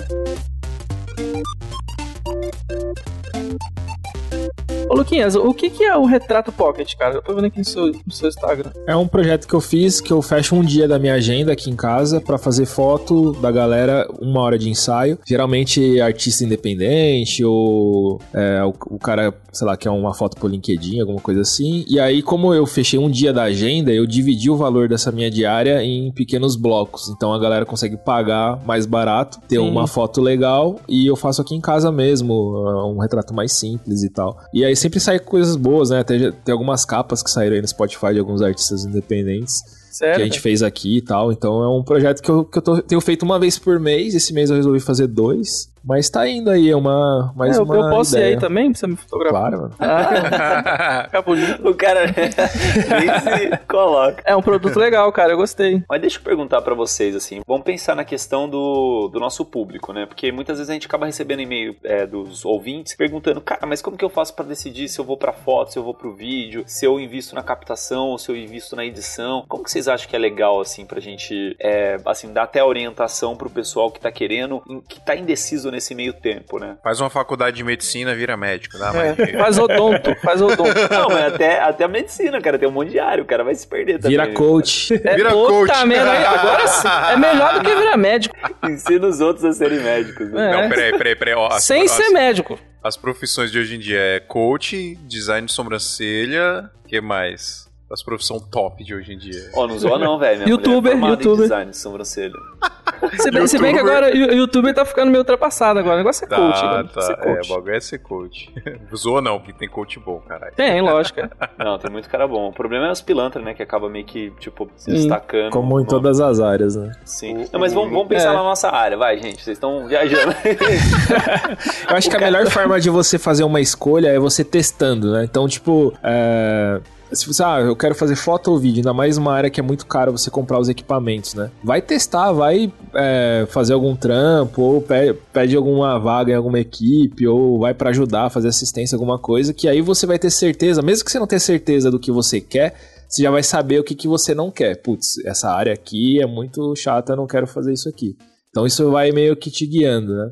Ô, Luquinhas, o que, que é o Retrato Pocket, cara? Eu tô vendo aqui no seu, no seu Instagram. É um projeto que eu fiz que eu fecho um dia da minha agenda aqui em casa pra fazer foto da galera, uma hora de ensaio. Geralmente artista independente ou é, o, o cara, sei lá, quer uma foto por LinkedIn, alguma coisa assim. E aí, como eu fechei um dia da agenda, eu dividi o valor dessa minha diária em pequenos blocos. Então a galera consegue pagar mais barato, ter Sim. uma foto legal e eu faço aqui em casa mesmo, um retrato mais simples e tal. E aí sempre sai coisas boas, né? Até tem algumas capas que saíram aí no Spotify de alguns artistas independentes Sério? que a gente fez aqui e tal. Então é um projeto que eu, que eu tô- tenho feito uma vez por mês. Esse mês eu resolvi fazer dois. Mas tá indo aí, é uma. Mais É, eu, uma eu posso ir ideia. aí também pra você me fotografar? Claro, mano. Ah, bonito. O cara nem se coloca. É um produto legal, cara, eu gostei. Mas deixa eu perguntar pra vocês, assim, vamos pensar na questão do, do nosso público, né? Porque muitas vezes a gente acaba recebendo e-mail é, dos ouvintes perguntando, cara, mas como que eu faço pra decidir se eu vou pra foto, se eu vou pro vídeo, se eu invisto na captação ou se eu invisto na edição? Como que vocês acham que é legal, assim, pra gente, é, assim, dar até orientação pro pessoal que tá querendo, que tá indeciso nesse meio tempo, né? Faz uma faculdade de medicina, vira médico, dá É, mais faz odonto, faz odonto. Não, mas até, até a medicina, cara, tem um monte de área, o cara vai se perder também. Vira né? coach. É, Vira coach. merda, aí, agora sim. É melhor do que virar médico. Ensina os outros a serem médicos. Né? É. Não, peraí, peraí, peraí. Ó, as, Sem ser médico. as profissões de hoje em dia é coach, design de sobrancelha, o que mais? As profissões top de hoje em dia. Ó, não zoa não, velho. Youtuber, é youtuber. design de sobrancelha. Se bem, se bem que agora o youtuber tá ficando meio ultrapassado agora. O negócio é Tá, coach, agora. tá. Ser É, coach. o bagulho é ser coach. Zoa não, porque tem coach bom, caralho. Tem, lógico. é. Não, tem muito cara bom. O problema é os pilantras, né? Que acaba meio que, tipo, se destacando. Como em todas as áreas, né? Sim. Não, mas vamos, vamos pensar É. na nossa área. Vai, gente. Vocês estão viajando. Eu acho que a melhor forma de você fazer uma escolha é você testando, né? Então, tipo, é, se você, ah, eu quero fazer foto ou vídeo, ainda mais uma área que é muito cara você comprar os equipamentos, né? Vai testar, vai é, fazer algum trampo, ou pe- pede alguma vaga em alguma equipe, ou vai pra ajudar, fazer assistência, alguma coisa, que aí você vai ter certeza, mesmo que você não tenha certeza do que você quer, você já vai saber o que, que você não quer. Putz, essa área aqui é muito chata, eu não quero fazer isso aqui. Então isso vai meio que te guiando, né?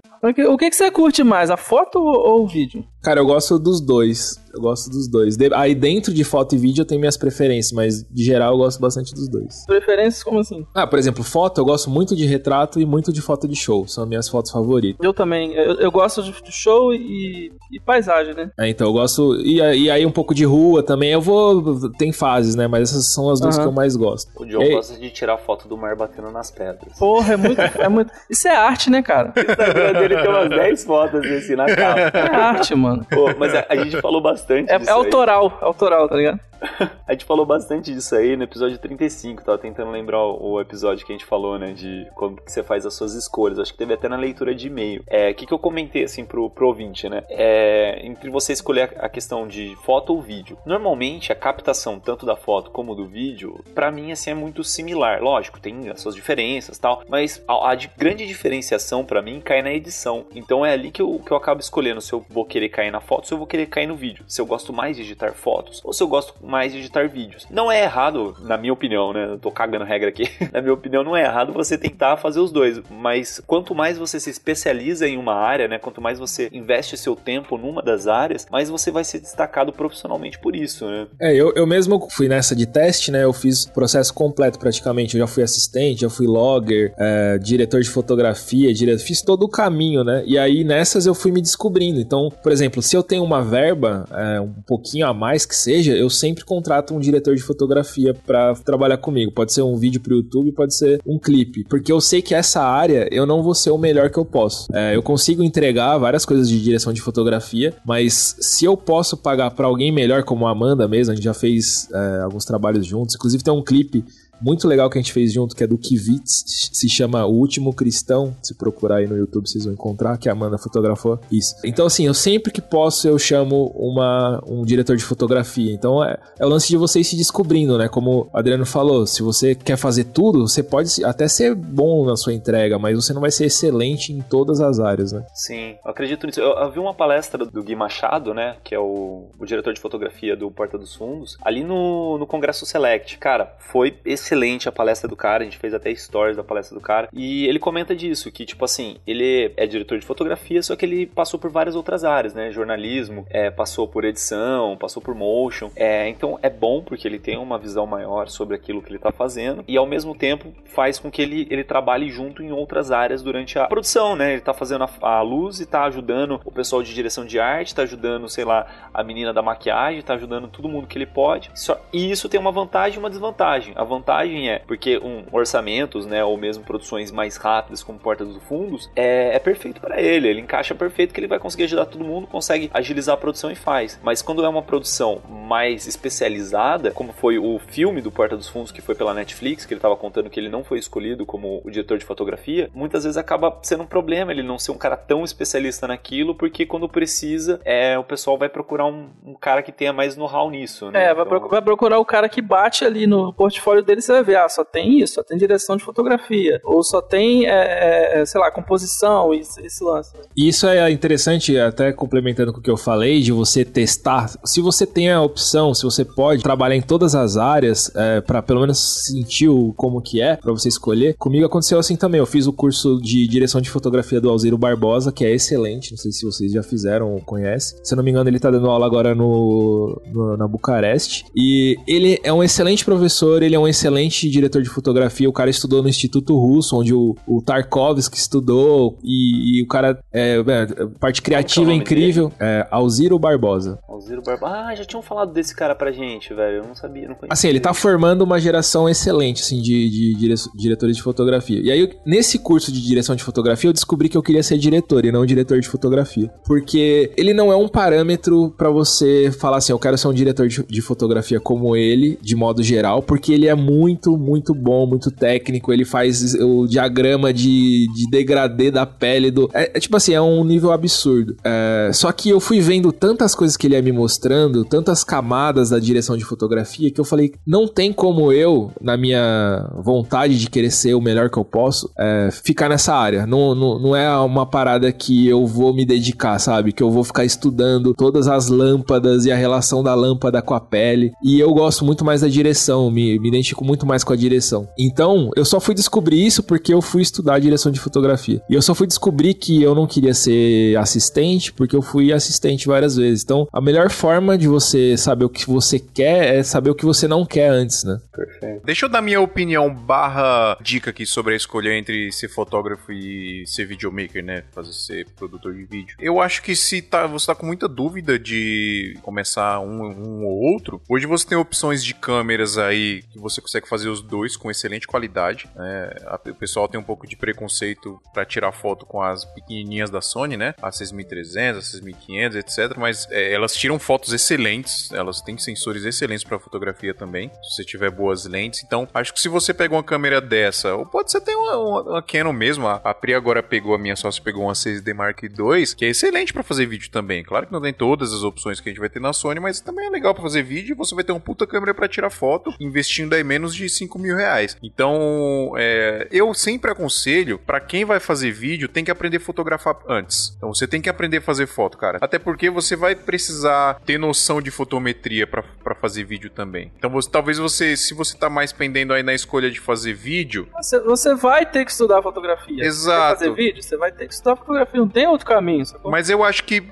O que, que você curte mais, a foto ou, o vídeo? Cara, eu gosto dos dois. Eu gosto dos dois. De- Aí dentro de foto e vídeo eu tenho minhas preferências, mas de geral eu gosto bastante dos dois. Preferências como assim? Ah, por exemplo, foto, eu gosto muito de retrato e muito de foto de show. São minhas fotos favoritas. Eu também. Eu, eu gosto de show e, e paisagem, né? É, então eu gosto. E, e aí um pouco de rua também. Eu vou. Tem fases, né? Mas essas são as duas que eu mais gosto. o John Ei. gosta de tirar foto do mar batendo nas pedras. Porra, é muito, é muito. Isso é arte, né, cara? O Instagram dele tem umas 10 fotos assim na capa. É arte, mano. Pô, mas a, a gente falou bastante É, disso é autoral, é autoral, tá ligado? A gente falou bastante disso aí no episódio 35, tava tentando lembrar o episódio que a gente falou, né, de como que você faz as suas escolhas. Acho que teve até na leitura de e-mail. É, o que, que eu comentei, assim, pro, pro ouvinte, né? É, entre você escolher a questão de foto ou vídeo. Normalmente, a captação tanto da foto como do vídeo, pra mim, assim, é muito similar. Lógico, tem as suas diferenças e tal, mas a, a grande diferenciação para mim cai na edição. Então é ali que eu, que eu acabo escolhendo se eu vou querer cair na foto, se eu vou querer cair no vídeo. Se eu gosto mais de editar fotos ou se eu gosto mais de editar vídeos. Não é errado, na minha opinião, né? Eu tô cagando regra aqui. na minha opinião, não é errado você tentar fazer os dois. Mas quanto mais você se especializa em uma área, né? Quanto mais você investe seu tempo numa das áreas, mais você vai ser destacado profissionalmente por isso, né? É, eu, eu mesmo fui nessa de teste, né? Eu fiz processo completo praticamente. Eu já fui assistente, já fui logger, é, diretor de fotografia, dire... fiz todo o caminho, né? E aí nessas eu fui me descobrindo. Então, por exemplo, se eu tenho uma verba, é, um pouquinho a mais que seja, eu sempre contrato um diretor de fotografia para trabalhar comigo. Pode ser um vídeo pro YouTube, pode ser um clipe. Porque eu sei que essa área eu não vou ser o melhor que eu posso. É, eu consigo entregar várias coisas de direção de fotografia, mas se eu posso pagar para alguém melhor, como a Amanda mesmo, a gente já fez é, alguns trabalhos juntos. Inclusive tem um clipe muito legal que a gente fez junto, que é do Kivitz, se chama O Último Cristão. Se procurar aí no YouTube, vocês vão encontrar, que a Amanda fotografou isso. Então, assim, eu sempre que posso, eu chamo uma, um diretor de fotografia. Então, é, é o lance de vocês se descobrindo, né? Como o Adriano falou, se você quer fazer tudo, você pode até ser bom na sua entrega, mas você não vai ser excelente em todas as áreas, né? Sim, eu acredito nisso. Eu, eu vi uma palestra do Gui Machado, né? Que é o, o diretor de fotografia do Porta dos Fundos, ali no, no Congresso Select. Cara, foi esse excelente a palestra do cara, a gente fez até stories da palestra do cara, e ele comenta disso, que tipo assim, ele é diretor de fotografia, só que ele passou por várias outras áreas, né, jornalismo, é, passou por edição, passou por motion, é, então é bom porque ele tem uma visão maior sobre aquilo que ele tá fazendo, e ao mesmo tempo faz com que ele, ele trabalhe junto em outras áreas durante a produção, né, ele tá fazendo a, a luz e tá ajudando o pessoal de direção de arte, tá ajudando, sei lá, a menina da maquiagem, tá ajudando todo mundo que ele pode, só, e isso tem uma vantagem e uma desvantagem, a vantagem vantagem é porque um orçamentos, né, ou mesmo produções mais rápidas como Porta dos Fundos, é, é perfeito para ele. Ele encaixa perfeito que ele vai conseguir ajudar todo mundo, consegue agilizar a produção e faz. Mas quando é uma produção mais especializada, como foi o filme do Porta dos Fundos que foi pela Netflix, que ele estava contando que ele não foi escolhido como o diretor de fotografia, muitas vezes acaba sendo um problema ele não ser um cara tão especialista naquilo, porque quando precisa, é, o pessoal vai procurar um, um cara que tenha mais know-how nisso. Né? É, vai, então... vai procurar o cara que bate ali no portfólio dele você vai ver, ah, só tem isso, só tem direção de fotografia, ou só tem, é, é, sei lá, composição, esse, esse lance. Isso é interessante, até complementando com o que eu falei, de você testar. Se você tem a opção, se você pode trabalhar em todas as áreas, é, para pelo menos sentir o, como que é, para você escolher, comigo aconteceu assim também. Eu fiz o curso de direção de fotografia do Alziro Barbosa, que é excelente, não sei se vocês já fizeram ou conhecem. Se eu não me engano, ele tá dando aula agora no, no na Bucareste. E ele é um excelente professor, ele é um excelente excelente diretor de fotografia. O cara estudou no Instituto Russo, onde o, o Tarkovsky estudou. E, e o cara. É, é, parte criativa é incrível. É, Alziro Barbosa. Alziro Barbosa. Ah, já tinham falado desse cara pra gente, velho. Eu não sabia, não conhecia. Assim, ele tá formando uma geração excelente, assim, de, de dire diretores de fotografia. E aí, nesse curso de direção de fotografia, eu descobri que eu queria ser diretor e não diretor de fotografia. Porque ele não é um parâmetro para você falar assim, eu quero ser um diretor de, de fotografia como ele, de modo geral, porque ele é muito muito, muito bom, muito técnico. Ele faz o diagrama de, de degradê da pele do. É, é tipo assim, é um nível absurdo. É, só que eu fui vendo tantas coisas que ele ia me mostrando, tantas camadas da direção de fotografia, que eu falei, não tem como eu, na minha vontade de querer ser o melhor que eu posso, é, ficar nessa área. Não, não, não é uma parada que eu vou me dedicar, sabe? Que eu vou ficar estudando todas as lâmpadas e a relação da lâmpada com a pele. E eu gosto muito mais da direção, me, me identifico muito muito mais com a direção. Então, eu só fui descobrir isso porque eu fui estudar a direção de fotografia. E eu só fui descobrir que eu não queria ser assistente porque eu fui assistente várias vezes. Então, a melhor forma de você saber o que você quer é saber o que você não quer antes, né? Perfeito. Deixa eu dar minha opinião barra dica aqui sobre a escolha entre ser fotógrafo e ser videomaker, né? Fazer ser produtor de vídeo. Eu acho que se tá, você tá com muita dúvida de começar um, um ou outro, hoje você tem opções de câmeras aí que você consegue fazer os dois com excelente qualidade. É, o pessoal tem um pouco de preconceito para tirar foto com as pequenininhas da Sony, né? A 6300, a 6500, etc. Mas é, elas tiram fotos excelentes, elas têm sensores excelentes para fotografia também, se você tiver boas lentes. Então, acho que se você pega uma câmera dessa, ou pode ser até uma, uma, uma Canon mesmo, a, a Pri agora pegou a minha sócia pegou uma 6D Mark II, que é excelente para fazer vídeo também. Claro que não tem todas as opções que a gente vai ter na Sony, mas também é legal para fazer vídeo. Você vai ter uma puta câmera para tirar foto, investindo aí menos menos de 5 mil reais. Então, é, eu sempre aconselho, para quem vai fazer vídeo, tem que aprender a fotografar antes. Então, você tem que aprender a fazer foto, cara. Até porque você vai precisar ter noção de fotometria para fazer vídeo também. Então, você, talvez você, se você tá mais pendendo aí na escolha de fazer vídeo. Você, você vai ter que estudar fotografia. Exato. Você fazer vídeo, você vai ter que estudar fotografia. Não tem outro caminho. Sacou? Mas eu acho que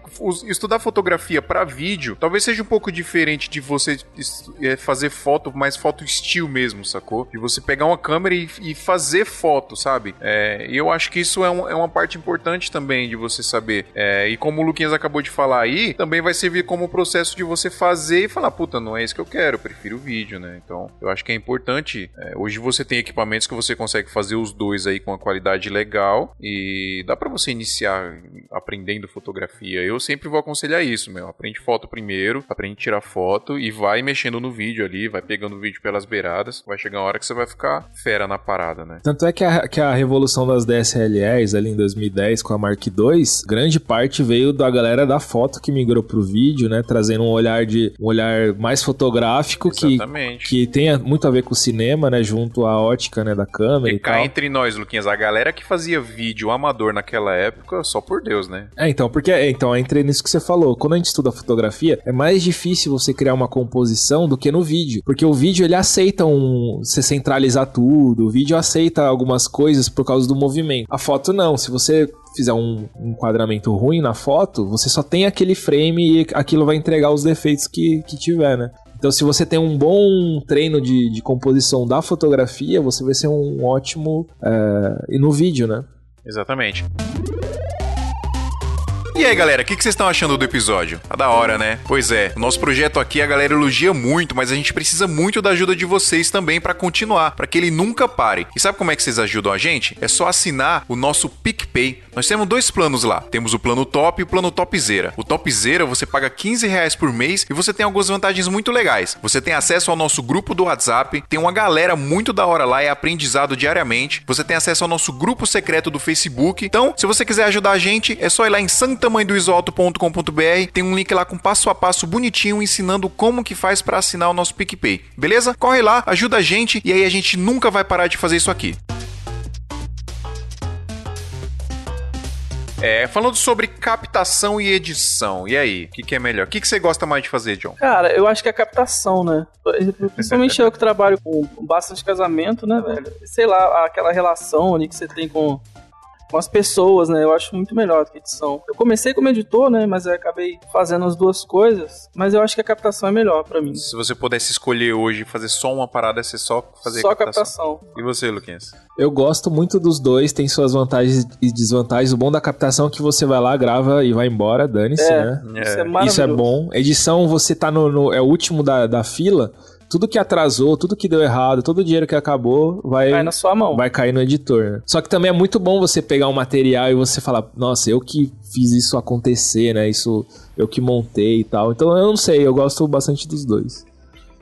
estudar fotografia para vídeo talvez seja um pouco diferente de você é, fazer foto, mais foto estilo mesmo, sacou? De você pegar uma câmera e, e fazer foto, sabe? É, eu acho que isso é, um- é uma parte importante também de você saber. É, e como o Luquinhas acabou de falar aí, também vai servir como processo de você fazer e falar, puta, não é isso que eu quero, eu prefiro o vídeo, né? Então, eu acho que é importante. é, hoje você tem equipamentos que você consegue fazer os dois aí com uma qualidade legal e dá pra você iniciar aprendendo fotografia. Eu sempre vou aconselhar isso, meu. Aprende foto primeiro, aprende tirar foto e vai mexendo no vídeo ali, vai pegando o vídeo pelas beiradas. Vai chegar uma hora que você vai ficar fera na parada, né? Tanto é que a, que a revolução das DSLRs ali em 2010 com a Mark II, grande parte veio da galera da foto que migrou pro vídeo, né? Trazendo um olhar de um olhar mais fotográfico que, Exatamente. que tem muito a ver com o cinema, né? Junto à ótica, né? Da câmera E e, cá entre nós, Luquinhas, a galera que fazia vídeo amador naquela época, só por Deus, né? É, então, porque é, então, entrei nisso que você falou. Quando a gente estuda fotografia, é mais difícil você criar uma composição do que no vídeo. Porque o vídeo ele aceita um. Você centralizar tudo. O vídeo aceita algumas coisas por causa do movimento. A foto não. Se você fizer um enquadramento ruim na foto, você só tem aquele frame e aquilo vai entregar os defeitos que, que tiver, né? Então, se você tem um bom treino de, de composição da fotografia, você vai ser um ótimo. É, e no vídeo, né? Exatamente. E aí, galera, o que, vocês estão achando do episódio? Tá da hora, né? Pois é, o nosso projeto aqui a galera elogia muito, mas a gente precisa muito da ajuda de vocês também pra continuar, pra que ele nunca pare. E sabe como é que vocês ajudam a gente? É só assinar o nosso PicPay. Nós temos dois planos lá. Temos o plano top e o plano topzera. O topzera você paga 15 reais por mês e você tem algumas vantagens muito legais. Você tem acesso ao nosso grupo do WhatsApp, tem uma galera muito da hora lá, é aprendizado diariamente. Você tem acesso ao nosso grupo secreto do Facebook. Então, se você quiser ajudar a gente, é só ir lá em santamanhodoisoalto.com.br. Tem um link lá com passo a passo bonitinho ensinando como que faz para assinar o nosso PicPay. Beleza? Corre lá, ajuda a gente e aí a gente nunca vai parar de fazer isso aqui. É, falando sobre captação e edição, e aí? O que, que é melhor? O que, que você gosta mais de fazer, John? Cara, eu acho que é a captação, né? Principalmente eu que trabalho com bastante casamento, né, velho? Sei lá, aquela relação ali que você tem com, com as pessoas, né? Eu acho muito melhor do que edição. Eu comecei como editor, né? Mas eu acabei fazendo as duas coisas. Mas eu acho que a captação é melhor pra mim. Se você pudesse escolher hoje fazer só uma parada, você só fazer Só captação. captação. E você, Luquinhas? Eu gosto muito dos dois, tem suas vantagens e desvantagens. O bom da captação é que você vai lá, grava e vai embora, dane-se, É, né? Isso é É, maravilhoso. Isso é bom. Edição, você tá no, no- é o último da, da fila. Tudo que atrasou, tudo que deu errado, todo o dinheiro que acabou vai, Cai na sua mão. vai cair no editor. né? Só que também é muito bom você pegar um material e você falar, nossa, eu que fiz isso acontecer, né? Isso eu que montei e tal. Então eu não sei, eu gosto bastante dos dois.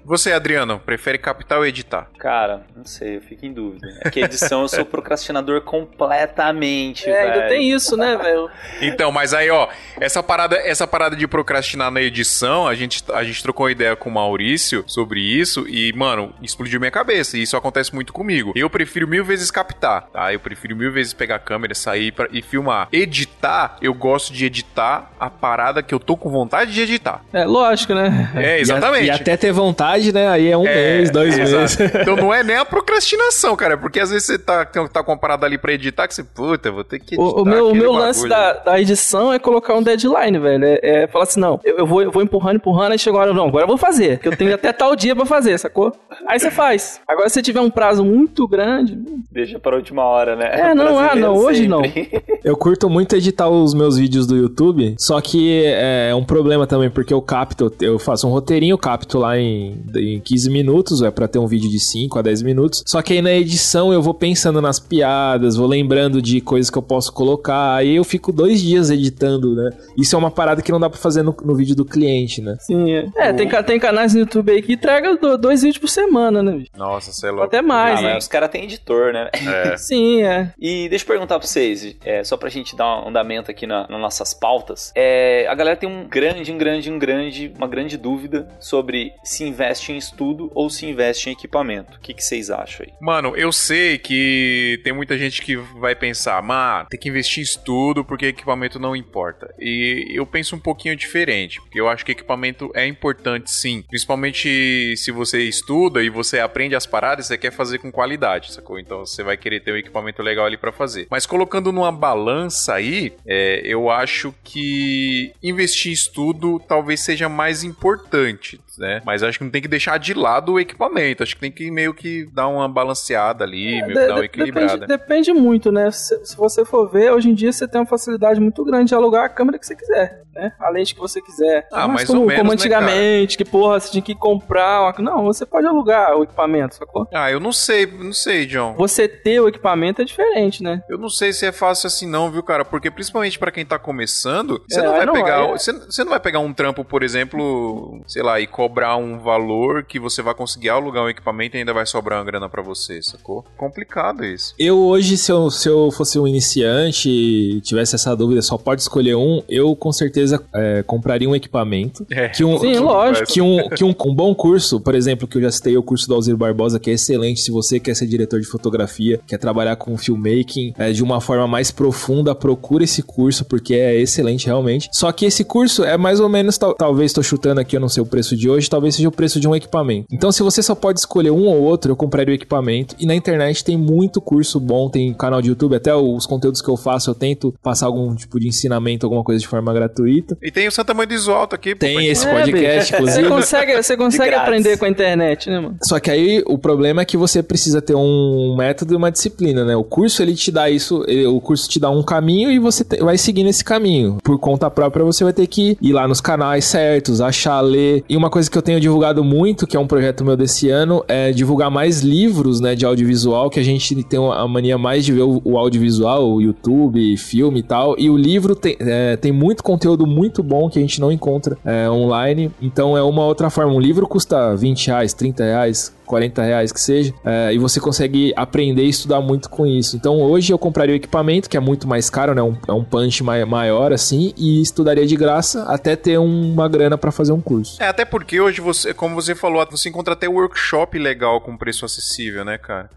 Você, Adriano, prefere captar ou editar? Cara, não sei, eu fico em dúvida. É que edição eu sou procrastinador completamente, É, velho. ainda tem isso, né, velho? Então, mas aí, ó, essa parada, essa parada de procrastinar na edição, a gente, a gente trocou uma ideia com o Maurício sobre isso e, mano, explodiu minha cabeça. E isso acontece muito comigo. Eu prefiro mil vezes captar, tá? Eu prefiro mil vezes pegar a câmera, sair pra, e filmar. Editar, eu gosto de editar a parada que eu tô com vontade de editar. É, lógico, né? É, exatamente. E, a- e até ter vontade, né? Aí é um É, mês, dois exato. meses. Então não é nem a procrastinação, cara. Porque às vezes você tá, tá com uma parada ali pra editar que você, puta, vou ter que editar. O, o meu, o meu lance da, da edição é colocar um deadline, velho. É, é falar assim, não, eu, eu vou, eu vou empurrando, empurrando, aí chega uma hora, não, agora eu vou fazer, que eu tenho até tal dia pra fazer, sacou? Aí você faz. Agora, se tiver um prazo muito grande, Deixa pra última hora, né? É, não, ah, não, hoje não. Eu curto muito editar os meus vídeos do YouTube, só que é um problema também, porque eu capto, eu faço um roteirinho, capto lá em, em 15 minutos, é pra ter um vídeo de 5 a 10 minutos. Só que aí na edição eu vou pensando nas piadas, vou lembrando de coisas que eu posso colocar, aí eu fico dois dias editando, né? Isso é uma parada que não dá pra fazer no, no vídeo do cliente, né? sim. É, é tem, tem canais no YouTube aí que entrega do- dois vídeos por semana, né? Nossa, você é louco. Até mais, Ah, né? os caras têm editor, né? É. Sim, é. E deixa eu perguntar pra vocês, é, só pra gente dar um andamento aqui na- nas nossas pautas. É, a galera tem um grande, um grande, um grande, uma grande dúvida sobre se investe investe em estudo ou se investe em equipamento. O que, que vocês acham aí? Mano, eu sei que tem muita gente que vai pensar, mano, tem que investir em estudo porque equipamento não importa. E eu penso um pouquinho diferente, porque eu acho que equipamento é importante sim. Principalmente se você estuda e você aprende as paradas, você quer fazer com qualidade, sacou? Então você vai querer ter um equipamento legal ali para fazer. Mas colocando numa balança aí, é, eu acho que investir em estudo talvez seja mais importante, né? Mas acho que não tem que deixar de lado o equipamento. Acho que tem que meio que dar uma balanceada ali, É, meio que dar uma equilibrada. Depende, depende muito, né? Se, se você for ver, hoje em dia você tem uma facilidade muito grande de alugar a câmera que você quiser, né? A lente que você quiser. Ah, Não mais como, ou menos, como né, antigamente, que porra, você tinha que comprar. Uma... Não, você pode alugar o equipamento, sacou? Ah, eu não sei, não sei, John. Você ter o equipamento é diferente, né? Eu não sei se é fácil assim não, viu, cara? Porque principalmente pra quem tá começando, você É, não vai não pegar, é. você, você não vai pegar um trampo, por exemplo, sei lá, e cobrar um valor que você vai conseguir alugar um equipamento e ainda vai sobrar uma grana pra você, sacou? Complicado isso. Eu hoje, se eu, se eu fosse um iniciante e tivesse essa dúvida, só pode escolher um, eu com certeza é, compraria um equipamento. É. Que um, Sim, que, lógico. que, um, que um, um bom curso, por exemplo, que eu já citei, o curso do Alzir Barbosa, que é excelente se você quer ser diretor de fotografia, quer trabalhar com filmmaking é, de uma forma mais profunda, procura esse curso, porque é excelente realmente. Só que esse curso é mais ou menos, tal- talvez estou chutando aqui, eu não sei o preço de hoje, talvez seja o preço de um equipamento. Então, se você só pode escolher um ou outro, eu compraria o equipamento. E na internet tem muito curso bom, tem canal de YouTube, até os conteúdos que eu faço, eu tento passar algum tipo de ensinamento, alguma coisa de forma gratuita. E tem o Santa Mãe do Iso Alto aqui. pô, Tem gente- esse É, podcast, bicho. Você inclusive. consegue, você consegue aprender com a internet, né, mano? Só que aí o problema é que você precisa ter um método e uma disciplina, né? O curso ele te dá isso, ele- o curso te dá um caminho e você te- vai seguir nesse caminho. Por conta própria você vai ter que ir lá nos canais certos, achar, ler. E uma coisa que eu tenho divulgado muito, que é um projeto meu desse ano, é divulgar mais livros, né, de audiovisual, que a gente tem a mania mais de ver o, o audiovisual, o YouTube, filme e tal. E o livro tem, é, tem muito conteúdo muito bom que a gente não encontra é, online. Então é uma outra forma. Um livro custa 20 reais, 30 reais, 40 reais que seja, é, e você consegue aprender e estudar muito com isso. Então hoje eu compraria o equipamento, que é muito mais caro, né? Um, é um punch mai- maior assim, e estudaria de graça até ter uma grana pra fazer um curso. É, até porque hoje você, como você falou, você encontra até workshop legal com preço acessível, né, cara?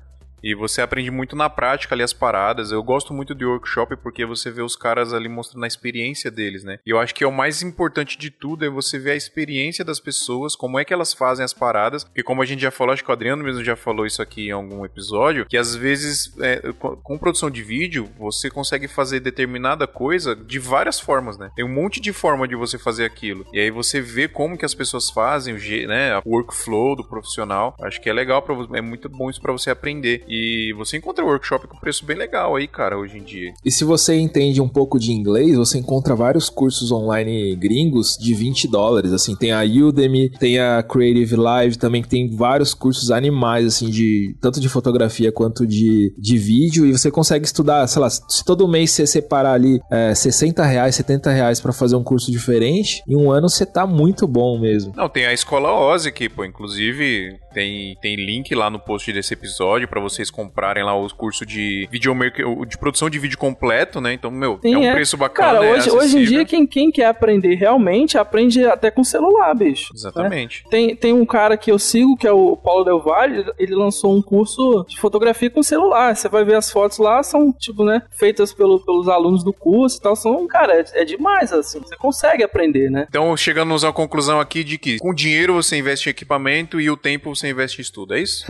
E você aprende muito na prática ali as paradas. Eu gosto muito de workshop porque você vê os caras ali mostrando a experiência deles, né? E eu acho que é o mais importante de tudo é você ver a experiência das pessoas, como é que elas fazem as paradas. Porque como a gente já falou, acho que o Adriano mesmo já falou isso aqui em algum episódio, que às vezes é, com produção de vídeo você consegue fazer determinada coisa de várias formas, né? Tem um monte de forma de você fazer aquilo. E aí você vê como que as pessoas fazem, o, né, o workflow do profissional. Acho que é legal para é muito bom isso para você aprender. E você encontra workshop com preço bem legal aí, cara, hoje em dia. E se você entende um pouco de inglês, você encontra vários cursos online gringos de 20 dólares. Assim, tem a Udemy, tem a Creative Live também, que tem vários cursos animais, assim, de tanto de fotografia quanto de, de vídeo. E você consegue estudar, sei lá, se todo mês você separar ali é, 60 reais, 70 reais pra fazer um curso diferente, em um ano você tá muito bom mesmo. Não, tem a Escola Ozzy aqui, pô. Inclusive, tem, tem link lá no post desse episódio para vocês comprarem lá os cursos de videomaker, de produção de vídeo completo, né? Então, meu, Sim, é um é. preço bacana. Cara, é hoje, hoje em dia, quem, quem quer aprender realmente, aprende até com celular, bicho. né? Exatamente. Tem, tem um cara que eu sigo, que é o Paulo Del Valle, ele- ele lançou um curso de fotografia com celular. Você vai ver as fotos lá, são, tipo, né, feitas pelo, pelos alunos do curso e tal. São, cara, é, é demais, assim. Você consegue aprender, né? Então, chegamos à conclusão aqui de que com dinheiro você investe em equipamento e o tempo você investe em estudo, é isso?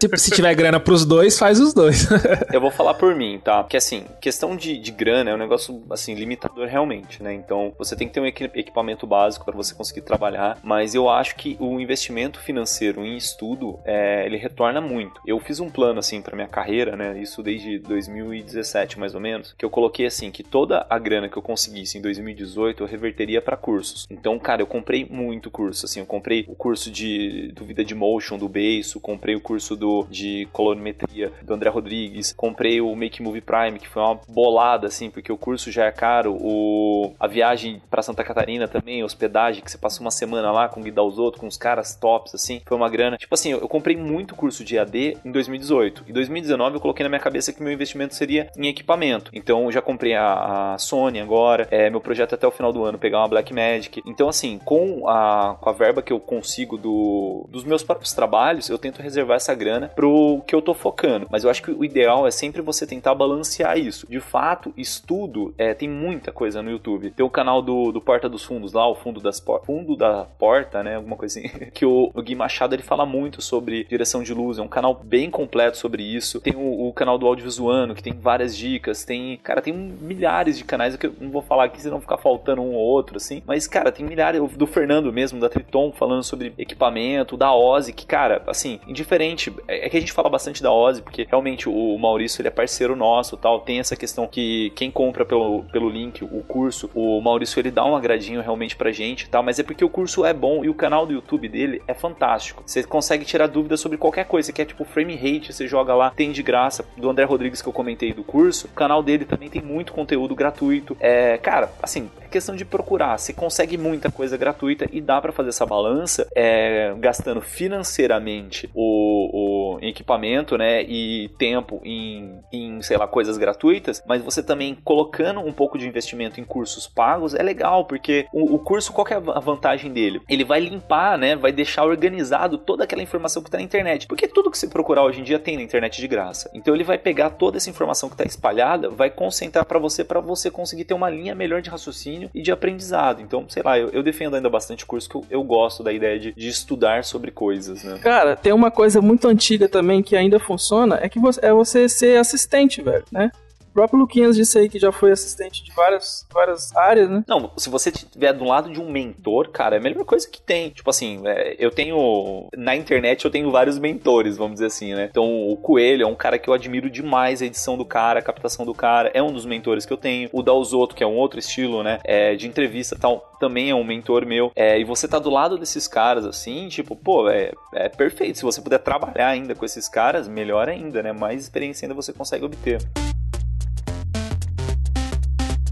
Se, se tiver grana pros dois, faz os dois. Eu vou falar por mim, tá? Porque assim, questão de, de grana é um negócio assim limitador realmente, né? Então você tem que ter um equi- equipamento básico para você conseguir trabalhar, mas eu acho que o investimento financeiro em estudo é, ele retorna muito. Eu fiz um plano assim para minha carreira, né? Isso desde 2017 mais ou menos, que eu coloquei assim que toda a grana que eu conseguisse em 2018 eu reverteria para cursos. Então, cara, eu comprei muito curso, assim, eu comprei o curso de do vida de motion do Beiço, comprei o curso do de colorimetria Do André Rodrigues. Comprei o Make Movie Prime, que foi uma bolada, assim, porque o curso já é caro. O... A viagem para Santa Catarina também, hospedagem, que você passa uma semana lá com guida aos outros, com os caras tops, assim, foi uma grana. Tipo assim, eu comprei muito curso de AD em 2018. Em 2019 eu coloquei na minha cabeça que meu investimento seria em equipamento. Então eu já comprei a, a Sony agora, é, meu projeto é até o final do ano pegar uma Blackmagic. Então assim, com a, com a verba que eu consigo do, dos meus próprios trabalhos, eu tento reservar essa grana pro que eu tô focando. Mas eu acho que o ideal é sempre você tentar balancear isso. De fato, estudo, é, tem muita coisa no YouTube. Tem o canal do, do Porta dos Fundos lá, o fundo das fundo da porta, né, alguma coisa assim, que o, o Gui Machado ele fala muito sobre direção de luz, é um canal bem completo sobre isso. Tem o, o canal do Audiovisuano, que tem várias dicas, tem, cara, tem milhares de canais que eu não vou falar aqui, senão ficar faltando um ou outro, assim. Mas, cara, tem milhares, do Fernando mesmo, da Triton, falando sobre equipamento, da Ozzy, que, cara, assim, indiferente, é, é que a gente fala bastante da Ozzy, porque realmente o Maurício, ele é parceiro nosso, tal, tem essa questão que quem compra pelo, pelo link, o curso, o Maurício, ele dá um agradinho realmente pra gente, tal, mas é porque o curso é bom e o canal do YouTube dele é fantástico. Você consegue tirar dúvidas sobre qualquer coisa, que é tipo frame rate, você joga lá, tem de graça, do André Rodrigues que eu comentei do curso, o canal dele também tem muito conteúdo gratuito. É, cara, assim, é questão de procurar. Você consegue muita coisa gratuita e dá para fazer essa balança, é, gastando financeiramente o, o, equipamento, né, e tempo em, em, sei lá, coisas gratuitas, mas você também colocando um pouco de investimento em cursos pagos é legal, porque o, o curso, qual é a vantagem dele? Ele vai limpar, né, vai deixar organizado toda aquela informação que está na internet, porque tudo que você procurar hoje em dia tem na internet de graça. Então ele vai pegar toda essa informação que está espalhada, vai concentrar para você, para você conseguir ter uma linha melhor de raciocínio e de aprendizado. Então, sei lá, eu, eu defendo ainda bastante curso que eu, eu gosto da ideia de, de, estudar sobre coisas, né? Cara, tem uma coisa muito antiga também que ainda funciona, é que você, é você ser assistente, velho, né? Próprio Luquinhas disse aí que já foi assistente de várias, várias áreas, né? Não, se você estiver do lado de um mentor, cara, é a melhor coisa que tem. Tipo assim, é, eu tenho. Na internet eu tenho vários mentores, vamos dizer assim, né? Então o Coelho é um cara que eu admiro demais a edição do cara, a captação do cara, é um dos mentores que eu tenho. O Dalzotto, que é um outro estilo, né? É, de entrevista tal, também é um mentor meu. É, e você tá do lado desses caras, assim, tipo, pô, é, é perfeito. Se você puder trabalhar ainda com esses caras, melhor ainda, né? Mais experiência ainda você consegue obter.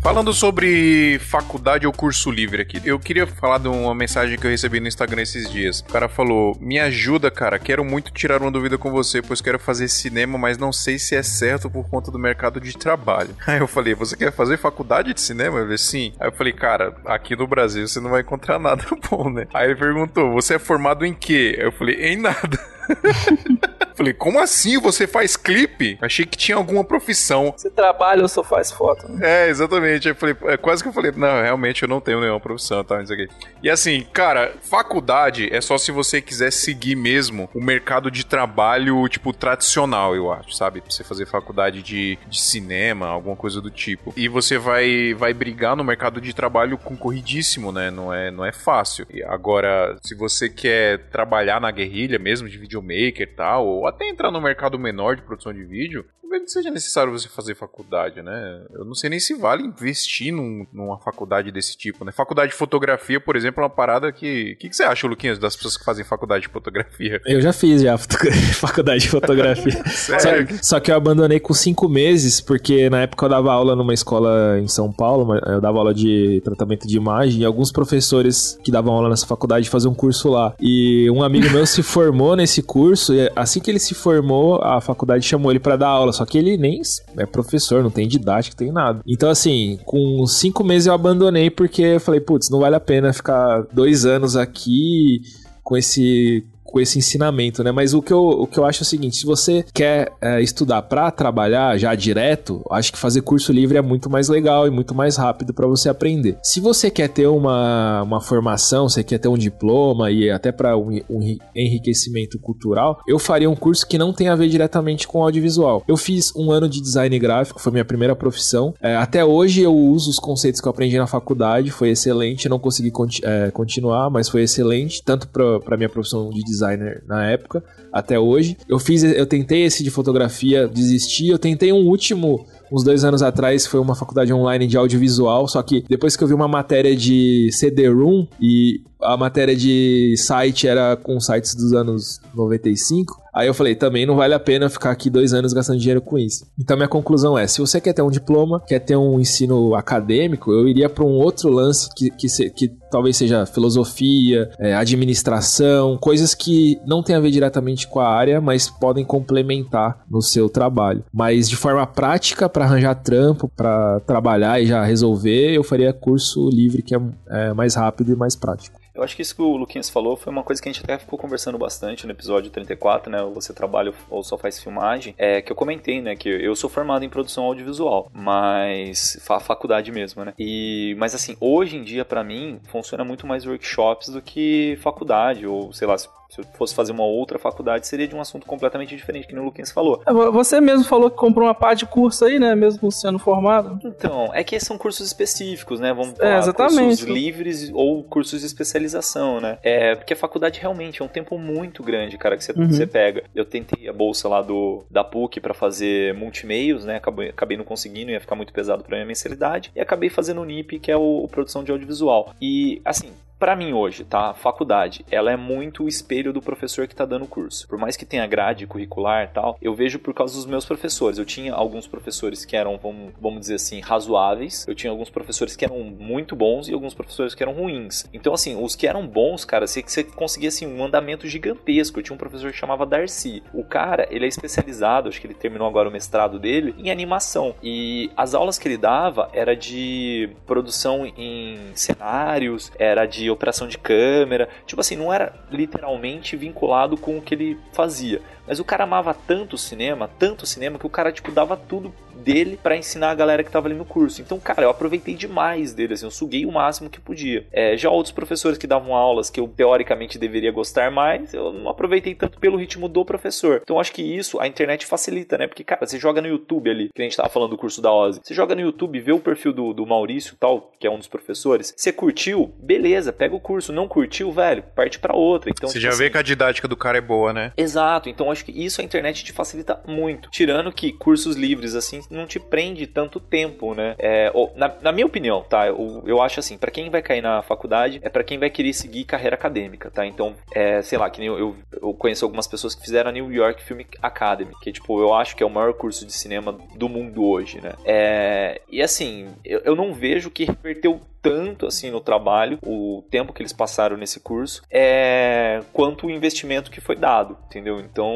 Falando sobre faculdade ou curso livre aqui, eu queria falar de uma mensagem que eu recebi no Instagram esses dias. O cara falou: Me ajuda, cara, quero muito tirar uma dúvida com você, pois quero fazer cinema, mas não sei se é certo por conta do mercado de trabalho. Aí eu falei: Você quer fazer faculdade de cinema? Falei: Sim. Aí eu falei: Cara, aqui no Brasil você não vai encontrar nada bom, né? Aí ele perguntou: Você é formado em quê? Eu falei: Em nada. Falei, como assim? Você faz clipe? Achei que tinha alguma profissão. Você trabalha ou só faz foto? Né? É, exatamente. Eu falei, é, quase que eu falei, não, realmente eu não tenho nenhuma profissão, tá? Isso aqui. E assim, cara, faculdade é só se você quiser seguir mesmo o mercado de trabalho, tipo, tradicional, eu acho, sabe? Pra você fazer faculdade de, de cinema, alguma coisa do tipo. E você vai, vai brigar no mercado de trabalho concorridíssimo, né? Não é, não é fácil. E agora, se você quer trabalhar na guerrilha mesmo, de videomaker e tal, ou até entrar no mercado menor de produção de vídeo, talvez não seja necessário você fazer faculdade, né? Eu não sei nem se vale investir num, numa faculdade desse tipo, né? Faculdade de fotografia, por exemplo, é uma parada que. O que, que, você acha, Luquinhas, das pessoas que fazem faculdade de fotografia? Eu já fiz já faculdade de fotografia. só, só, que eu abandonei com cinco meses, porque na época eu dava aula numa escola em São Paulo, eu dava aula de tratamento de imagem, e alguns professores que davam aula nessa faculdade faziam um curso lá. E um amigo meu se formou nesse curso, e assim que ele se formou, a faculdade chamou ele para dar aula, só que ele nem é professor, não tem didática, tem nada. Então, assim, com cinco meses eu abandonei porque eu falei, putz, não vale a pena ficar dois anos aqui com esse com esse ensinamento, né? Mas o que eu, o que eu acho é o seguinte: se você quer é, estudar para trabalhar já direto, acho que fazer curso livre é muito mais legal e muito mais rápido para você aprender. Se você quer ter uma, uma formação, você quer ter um diploma e até para um, um enriquecimento cultural, eu faria um curso que não tem a ver diretamente com audiovisual. Eu fiz um ano de design gráfico, foi minha primeira profissão. É, até hoje eu uso os conceitos que eu aprendi na faculdade, foi excelente. não consegui é, continuar, mas foi excelente, tanto para minha profissão de design designer na época, até hoje. Eu fiz, eu tentei esse de fotografia, desisti. Eu tentei um último uns dois anos atrás foi uma faculdade online de audiovisual, só que depois que eu vi uma matéria de CD-ROOM e a matéria de site era com sites dos anos 95. Aí eu falei, também não vale a pena ficar aqui dois anos gastando dinheiro com isso. Então minha conclusão é, se você quer ter um diploma, quer ter um ensino acadêmico, eu iria para um outro lance que, que, se, que talvez seja filosofia, é, administração, coisas que não tem a ver diretamente com a área, mas podem complementar no seu trabalho. Mas de forma prática, para arranjar trampo, para trabalhar e já resolver, eu faria curso livre que é, é mais rápido e mais prático. Eu acho que isso que o Luquinhas falou foi uma coisa que a gente até ficou conversando bastante no episódio 34, né? Você trabalha ou só faz filmagem. É que eu comentei, né? Que eu sou formado em produção audiovisual, mas fa faculdade mesmo, né? E, mas assim, hoje em dia, para mim, funciona muito mais workshops do que faculdade, ou sei lá, se eu fosse fazer uma outra faculdade, seria de um assunto completamente diferente, que nem o Luquinhas falou. É, você mesmo falou que comprou uma parte de curso aí, né? Mesmo sendo formado. Então, é que são cursos específicos, né? Vamos falar, é, exatamente. cursos livres ou cursos de especialização, né? É, porque a faculdade realmente é um tempo muito grande, cara, que você, uhum. você pega. Eu tentei a bolsa lá do, da PUC para fazer multimeios, né? Acabei, acabei não conseguindo, ia ficar muito pesado pra minha mensalidade. E acabei fazendo o NIP, que é o, o produção de audiovisual. E, assim, para mim hoje, tá? A faculdade, ela é muito o espelho do professor que tá dando o curso. Por mais que tenha grade curricular e tal, eu vejo por causa dos meus professores. Eu tinha alguns professores que eram, vamos, vamos dizer assim, razoáveis. Eu tinha alguns professores que eram muito bons e alguns professores que eram ruins. Então, assim, os que eram bons, cara, você, você conseguia, assim, um andamento gigantesco. Eu tinha um professor que chamava Darcy. O cara, ele é especializado, acho que ele terminou agora o mestrado dele, em animação. E as aulas que ele dava era de produção em cenários, era de de operação de câmera. Tipo assim, não era literalmente vinculado com o que ele fazia. Mas o cara amava tanto o cinema, tanto o cinema, que o cara, tipo, dava tudo dele para ensinar a galera que tava ali no curso. Então, cara, eu aproveitei demais dele, assim, eu suguei o máximo que podia. É, já outros professores que davam aulas que eu teoricamente deveria gostar mais, eu não aproveitei tanto pelo ritmo do professor. Então, acho que isso a internet facilita, né? Porque, cara, você joga no YouTube ali, que a gente tava falando do curso da Ozzy, você joga no YouTube, vê o perfil do, do Maurício, tal, que é um dos professores, você curtiu, beleza, pega o curso, não curtiu, velho, parte para outra. Então, você tipo já assim, vê que a didática do cara é boa, né? Exato, então acho que isso a internet te facilita muito. Tirando que cursos livres, assim, não te prende tanto tempo, né? É, ou, na, na, minha opinião, tá? Eu, eu acho assim, para quem vai cair na faculdade, é para quem vai querer seguir carreira acadêmica, tá? Então, é, sei lá, que nem eu, eu, eu, conheço algumas pessoas que fizeram a New York Film Academy, que, tipo, eu acho que é o maior curso de cinema do mundo hoje, né? É, e assim, eu, eu não vejo que reverteu tanto assim no trabalho, o tempo que eles passaram nesse curso, é quanto o investimento que foi dado, entendeu? Então,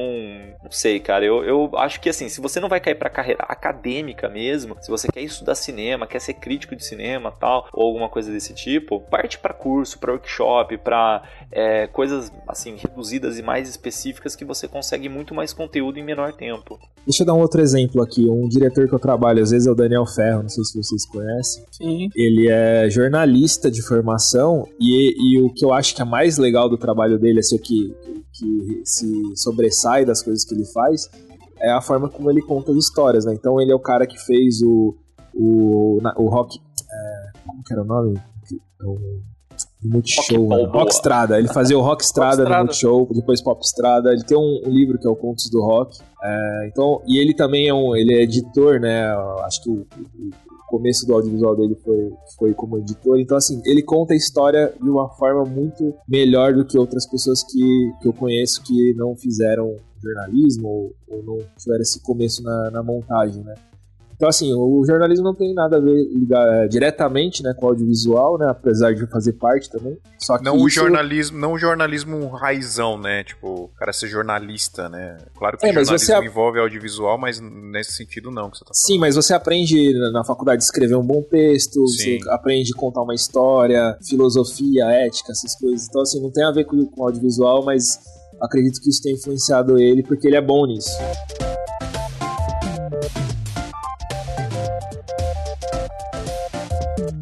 não sei, cara, eu, eu acho que assim, se você não vai cair pra carreira acadêmica mesmo, se você quer estudar cinema, quer ser crítico de cinema tal, ou alguma coisa desse tipo, parte para curso, para workshop, para é, coisas assim reduzidas e mais específicas que você consegue muito mais conteúdo em menor tempo. Deixa eu dar um outro exemplo aqui. Um diretor que eu trabalho às vezes é o Daniel Ferro, não sei se vocês conhecem. Sim. Ele é jornalista de formação e, e o que eu acho que é mais legal do trabalho dele, assim, o que, que se sobressai das coisas que ele faz, é a forma como ele conta as histórias, né? Então ele é o cara que fez o, o, o rock. É, como que era o nome? O, Multishow, rock, né? Rockstrada. Ele fazia o Rockstrada rock no Multishow, depois Popstrada. Ele tem um, um, livro que é o Contos do Rock. É, então, e ele também é um, ele é editor, né? Acho que o, o, começo do audiovisual dele foi, foi como editor. Então, assim, ele conta a história de uma forma muito melhor do que outras pessoas que, que eu conheço que não fizeram jornalismo ou, ou não tiveram esse começo na, na montagem, né? Então, assim, o jornalismo não tem nada a ver ligar, é, diretamente né, com o audiovisual, né? Apesar de fazer parte também. Só que não o jornalismo, não o jornalismo raizão, né? Tipo, o cara ser jornalista, né? Claro que é, jornalismo você... envolve audiovisual, mas nesse sentido não que você tá falando. Sim, mas você aprende na faculdade a escrever um bom texto, Sim. você aprende a contar uma história, filosofia, ética, essas coisas. Então, assim, não tem a ver com, com audiovisual, mas acredito que isso tem influenciado ele porque ele é bom nisso.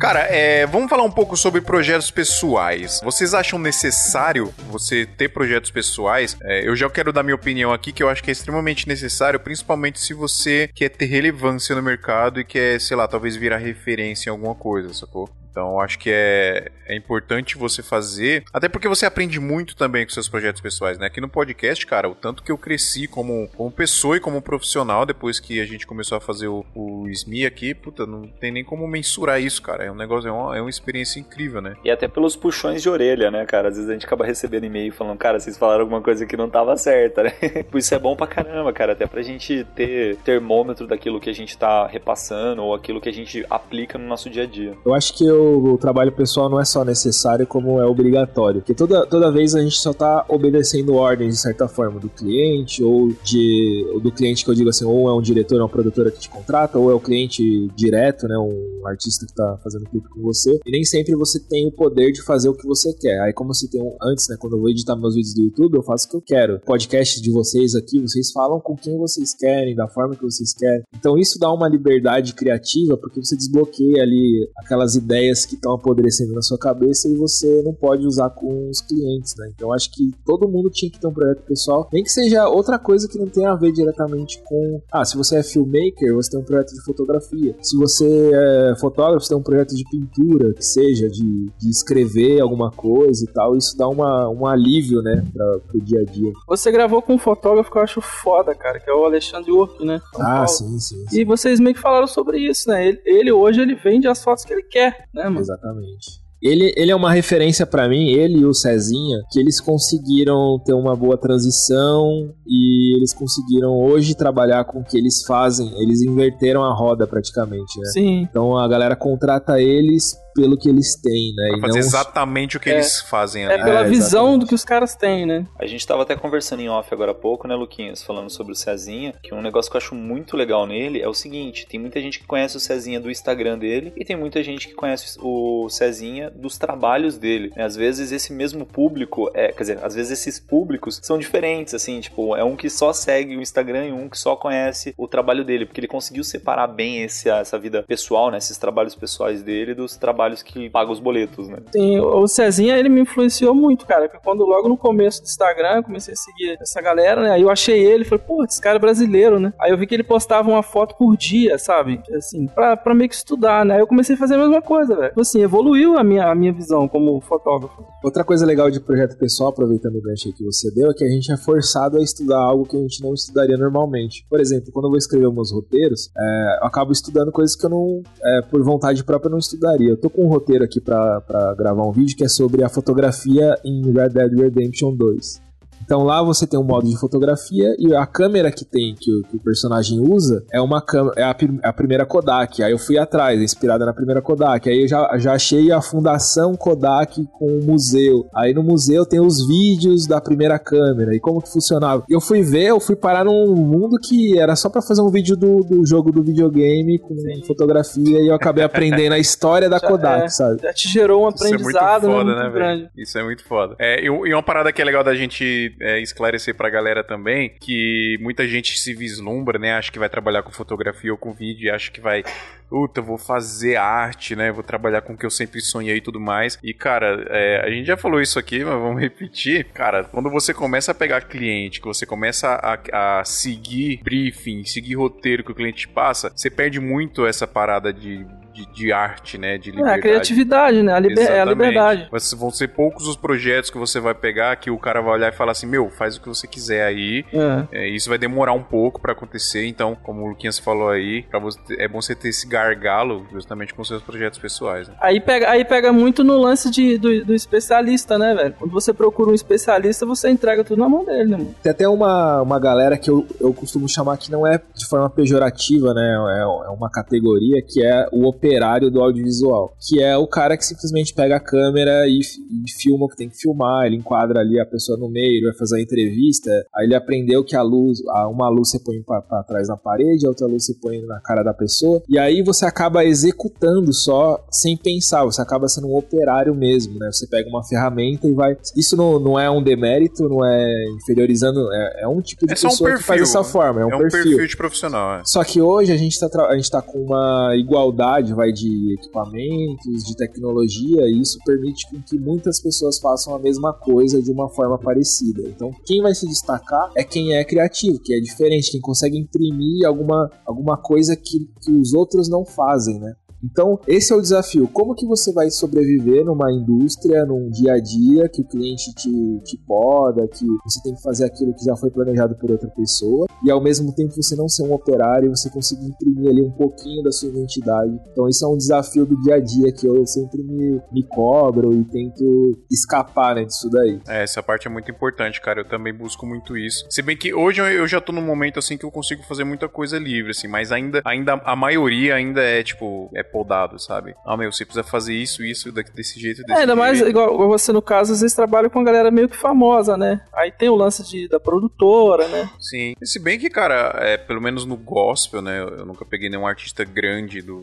Cara, é, vamos falar um pouco sobre projetos pessoais. Vocês acham necessário você ter projetos pessoais? É, eu já quero dar minha opinião aqui, que eu acho que é extremamente necessário, principalmente se você quer ter relevância no mercado e quer, sei lá, talvez virar referência em alguma coisa, sacou? Então acho que é, é importante você fazer, até porque você aprende muito também com seus projetos pessoais, né? Aqui no podcast, cara, o tanto que eu cresci como, como pessoa e como profissional depois que a gente começou a fazer o, o SMI aqui, puta, não tem nem como mensurar isso, cara. É um negócio, é uma, é uma experiência incrível, né? E até pelos puxões de orelha, né, cara? Às vezes a gente acaba recebendo e-mail falando, cara, vocês falaram alguma coisa que não tava certa, né? isso é bom pra caramba, cara, até pra gente ter termômetro daquilo que a gente tá repassando ou aquilo que a gente aplica no nosso dia a dia. Eu acho que o, o trabalho pessoal não é só necessário, como é obrigatório. Porque toda, toda vez a gente só tá obedecendo ordens, de certa forma, do cliente, ou de ou do cliente que eu digo assim, ou é um diretor, ou uma produtora que te contrata, ou é o cliente direto, né? Um artista que tá fazendo clipe com você. E nem sempre você tem o poder de fazer o que você quer. Aí, como se tem um, antes, né? Quando eu vou editar meus vídeos do YouTube, eu faço o que eu quero. Podcast de vocês aqui, vocês falam com quem vocês querem, da forma que vocês querem. Então isso dá uma liberdade criativa, porque você desbloqueia ali aquelas ideias que estão apodrecendo na sua cabeça e você não pode usar com os clientes, né? Então acho que todo mundo tinha que ter um projeto pessoal, nem que seja outra coisa que não tenha a ver diretamente com. Ah, se você é filmmaker, você tem um projeto de fotografia. Se você é fotógrafo, você tem um projeto de pintura, que seja, de, de escrever alguma coisa e tal. Isso dá uma, um alívio, né, pra, pro dia a dia. Você gravou com um fotógrafo que eu acho foda, cara, que é o Alexandre Urk, né? São Ah, Paulo. sim, sim. sim. E vocês meio que falaram sobre isso, né? Ele, ele hoje ele vende as fotos que ele quer, né, mano? Exatamente. Ele, ele é uma referência pra mim, ele e o Cezinha, que eles conseguiram ter uma boa transição e eles conseguiram hoje trabalhar com o que eles fazem. Eles inverteram a roda praticamente, né? Sim. Então a galera contrata eles pelo que eles têm, né? Pra E fazer não exatamente o que É. eles fazem ali. É pela É, visão exatamente. do que os caras têm, né? A gente tava até conversando em off agora há pouco, né, Luquinhas, falando sobre o Cezinha, que um negócio que eu acho muito legal nele é o seguinte, tem muita gente que conhece o Cezinha do Instagram dele e tem muita gente que conhece o Cezinha dos trabalhos dele. né? Às vezes esse mesmo público, é, quer dizer, às vezes esses públicos são diferentes, assim, tipo, é um que só segue o Instagram e um que só conhece o trabalho dele, porque ele conseguiu separar bem esse, essa vida pessoal, né, esses trabalhos pessoais dele dos trabalhos que pagam os boletos, né? Sim, o Cezinha, ele me influenciou muito, cara. Porque quando logo no começo do Instagram eu comecei a seguir essa galera, né? Aí eu achei ele, falei, pô, esse cara é brasileiro, né? Aí eu vi que ele postava uma foto por dia, sabe? Assim, pra, pra meio que estudar, né? Aí eu comecei a fazer a mesma coisa, velho. Tipo Assim, evoluiu a minha, a minha visão como fotógrafo. Outra coisa legal de projeto pessoal, aproveitando o gancho aí que você deu, é que a gente é forçado a estudar algo que a gente não estudaria normalmente. Por exemplo, quando eu vou escrever meus roteiros, é, eu acabo estudando coisas que eu não, é, por vontade própria, não estudaria. Eu tô com um roteiro aqui pra gravar um vídeo que é sobre a fotografia em Red Dead Redemption 2. Então lá você tem um modo de fotografia e a câmera que tem, que o, que o personagem usa, é uma câmera, é a, a primeira Kodak. Aí eu fui atrás, inspirada na primeira Kodak. Aí eu já, já achei a fundação Kodak com o museu. Aí no museu tem os vídeos da primeira câmera e como que funcionava. E eu fui ver, eu fui parar num mundo que era só pra fazer um vídeo do, do jogo do videogame com fotografia e eu acabei aprendendo a história da Já Kodak, é. sabe? Já te gerou um Isso é muito aprendizado, foda, né? né, velho? Isso é muito foda. É, e, e uma parada que é legal da gente é, esclarecer pra galera também, que muita gente se vislumbra, né? Acha que vai trabalhar com fotografia ou com vídeo e acha que vai, puta, vou fazer arte, né? Vou trabalhar com o que eu sempre sonhei e tudo mais. E, cara, é, a gente já falou isso aqui, mas vamos repetir. Cara, quando você começa a pegar cliente, que você começa a, a seguir briefing, seguir roteiro que o cliente te passa, você perde muito essa parada de, de, de arte, né? De É, a liberdade. criatividade, né? A, liber- é a Exatamente. liberdade. Mas vão ser poucos os projetos que você vai pegar que o cara vai olhar e falar assim: Meu, faz o que você quiser aí. É. É, isso vai demorar um pouco pra acontecer. Então, como o Luquinhas falou aí, pra você, é bom você ter esse gargalo justamente com seus projetos pessoais. Né? Aí pega, aí pega muito no lance de, do, do especialista, né, velho? Quando você procura um especialista, você entrega tudo na mão dele, né, mano? Tem até uma, uma galera que eu, eu costumo chamar que não é de forma pejorativa, né? É, é uma categoria que é o operário do audiovisual. Que é o cara que simplesmente pega a câmera e, e filma o que tem que filmar, ele enquadra ali a pessoa no meio, ele vai fazer a entrevista, aí ele aprendeu que a luz, a- uma luz você põe pra, pra trás na parede, a outra luz você põe na cara da pessoa, e aí você acaba executando só sem pensar, você acaba sendo um operário mesmo, né? Você pega uma ferramenta e vai. Isso não, não é um demérito, não é inferiorizando, é, é um tipo de É só um pessoa que faz perfil, dessa forma, é um, é um perfil. perfil de profissional. É. Só que hoje a gente, tá, tra- a gente tá com uma igualdade vai, de equipamentos, de tecnologia, e isso permite que muitas pessoas façam a mesma coisa de uma forma parecida. Então, quem vai se destacar é quem é criativo, que é diferente, quem consegue imprimir alguma, alguma coisa que, que os outros não fazem, né? Então, esse é o desafio. Como que você vai sobreviver numa indústria, num dia a dia, que o cliente te, te poda, que você tem que fazer aquilo que já foi planejado por outra pessoa, e ao mesmo tempo você não ser um operário, você conseguir imprimir ali um pouquinho da sua identidade. Então, isso é um desafio do dia a dia que eu sempre me, me cobro e tento escapar né, disso daí. É, essa parte é muito importante, cara. Eu também busco muito isso. Se bem que hoje eu já tô num momento assim que eu consigo fazer muita coisa livre, assim, mas ainda, ainda a maioria ainda é, tipo, é podado, sabe? Ah, meu, você precisa fazer isso, isso, desse jeito, desse é, ainda jeito. mais, igual você no caso, às vezes trabalha com uma galera meio que famosa, né? Aí tem o lance de, da produtora, né? Sim. Se bem que, cara, é, pelo menos no gospel, né? Eu nunca peguei nenhum artista grande do,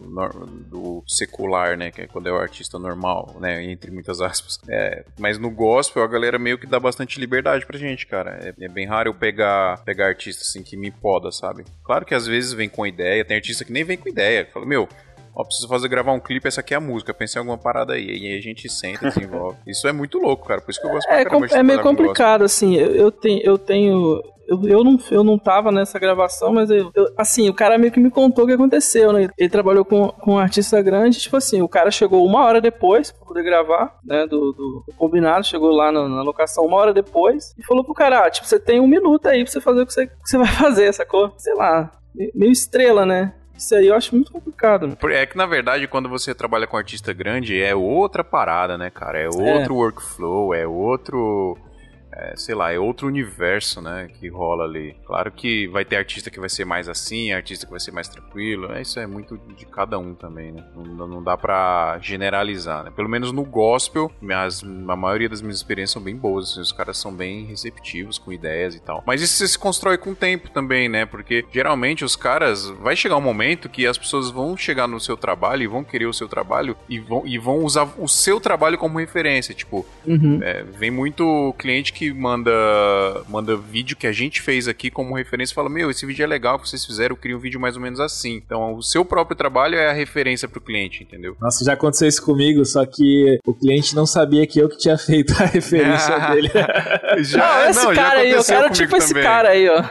do secular, né? Que é quando é o artista normal, né? Entre muitas aspas. É, mas no gospel, a galera meio que dá bastante liberdade pra gente, cara. É, é bem raro eu pegar, pegar artista assim que me poda, sabe? Claro que às vezes vem com ideia, tem artista que nem vem com ideia. Fala, meu, ó, preciso fazer gravar um clipe, essa aqui é a música, pensei em alguma parada aí. E aí a gente senta, desenvolve. Isso é muito louco, cara. Por isso que eu gosto é, caramba é meio complicado, assim. Eu, eu, tenho, eu tenho eu, eu, não, eu não tava nessa gravação, mas eu, eu, assim, o cara meio que me contou o que aconteceu, né? Ele trabalhou com, com um artista grande, tipo assim, o cara chegou uma hora depois pra poder gravar, né? Do, do, do combinado, chegou lá na, na, locação uma hora depois e falou pro cara, ah, tipo, você tem um minuto aí pra você fazer o que você, que você vai fazer, sacou? Sei lá, meio estrela, né? Isso aí eu acho muito complicado. É que, na verdade, quando você trabalha com artista grande, é outra parada, né, cara? É outro é. workflow, é outro é, sei lá, é outro universo, né, que rola ali. Claro que vai ter artista que vai ser mais assim, artista que vai ser mais tranquilo, né, isso é muito de cada um também, né, não, não dá pra generalizar, né. Pelo menos no gospel, minhas, a maioria das minhas experiências são bem boas, assim, os caras são bem receptivos com ideias e tal. Mas isso se constrói com o tempo também, né, porque geralmente os caras, vai chegar um momento que as pessoas vão chegar no seu trabalho e vão querer o seu trabalho e vão, e vão usar o seu trabalho como referência, tipo, uhum. é, vem muito cliente que que manda, manda vídeo que a gente fez aqui como referência e fala: Meu, esse vídeo é legal que vocês fizeram, eu queria um vídeo mais ou menos assim. Então, o seu próprio trabalho é a referência pro cliente, entendeu? Nossa, já aconteceu isso comigo, só que o cliente não sabia que eu que tinha feito a referência dele. já, não, esse não, cara aí, eu quero tipo também. esse cara aí, ó.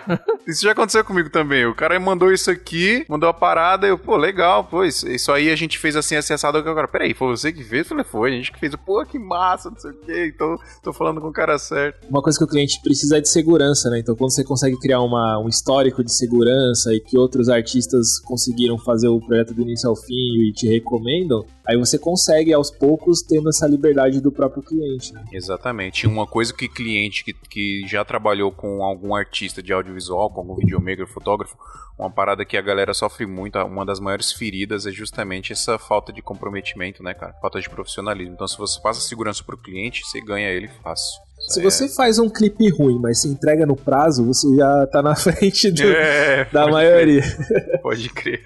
Isso já aconteceu comigo também. O cara mandou isso aqui, mandou a parada, eu, pô, legal, pô, isso, isso aí a gente fez assim, acessado. Agora, peraí, foi você que fez? Eu falei, foi, a gente que fez. Pô, que massa, não sei o quê. Então, tô falando com o cara certo uma coisa que o cliente precisa é de segurança, né? Então, quando você consegue criar uma, um histórico de segurança e que outros artistas conseguiram fazer o projeto do início ao fim e te recomendam, aí você consegue aos poucos tendo essa liberdade do próprio cliente. Né? Exatamente. Uma coisa que cliente que, que já trabalhou com algum artista de audiovisual, como videomaker, fotógrafo, uma parada que a galera sofre muito, uma das maiores feridas é justamente essa falta de comprometimento, né, cara? Falta de profissionalismo. Então, se você passa segurança pro cliente, você ganha ele fácil. Se é. você faz um clipe ruim, mas se entrega no prazo, você já tá na frente do, é, da maioria. Crer. Pode crer.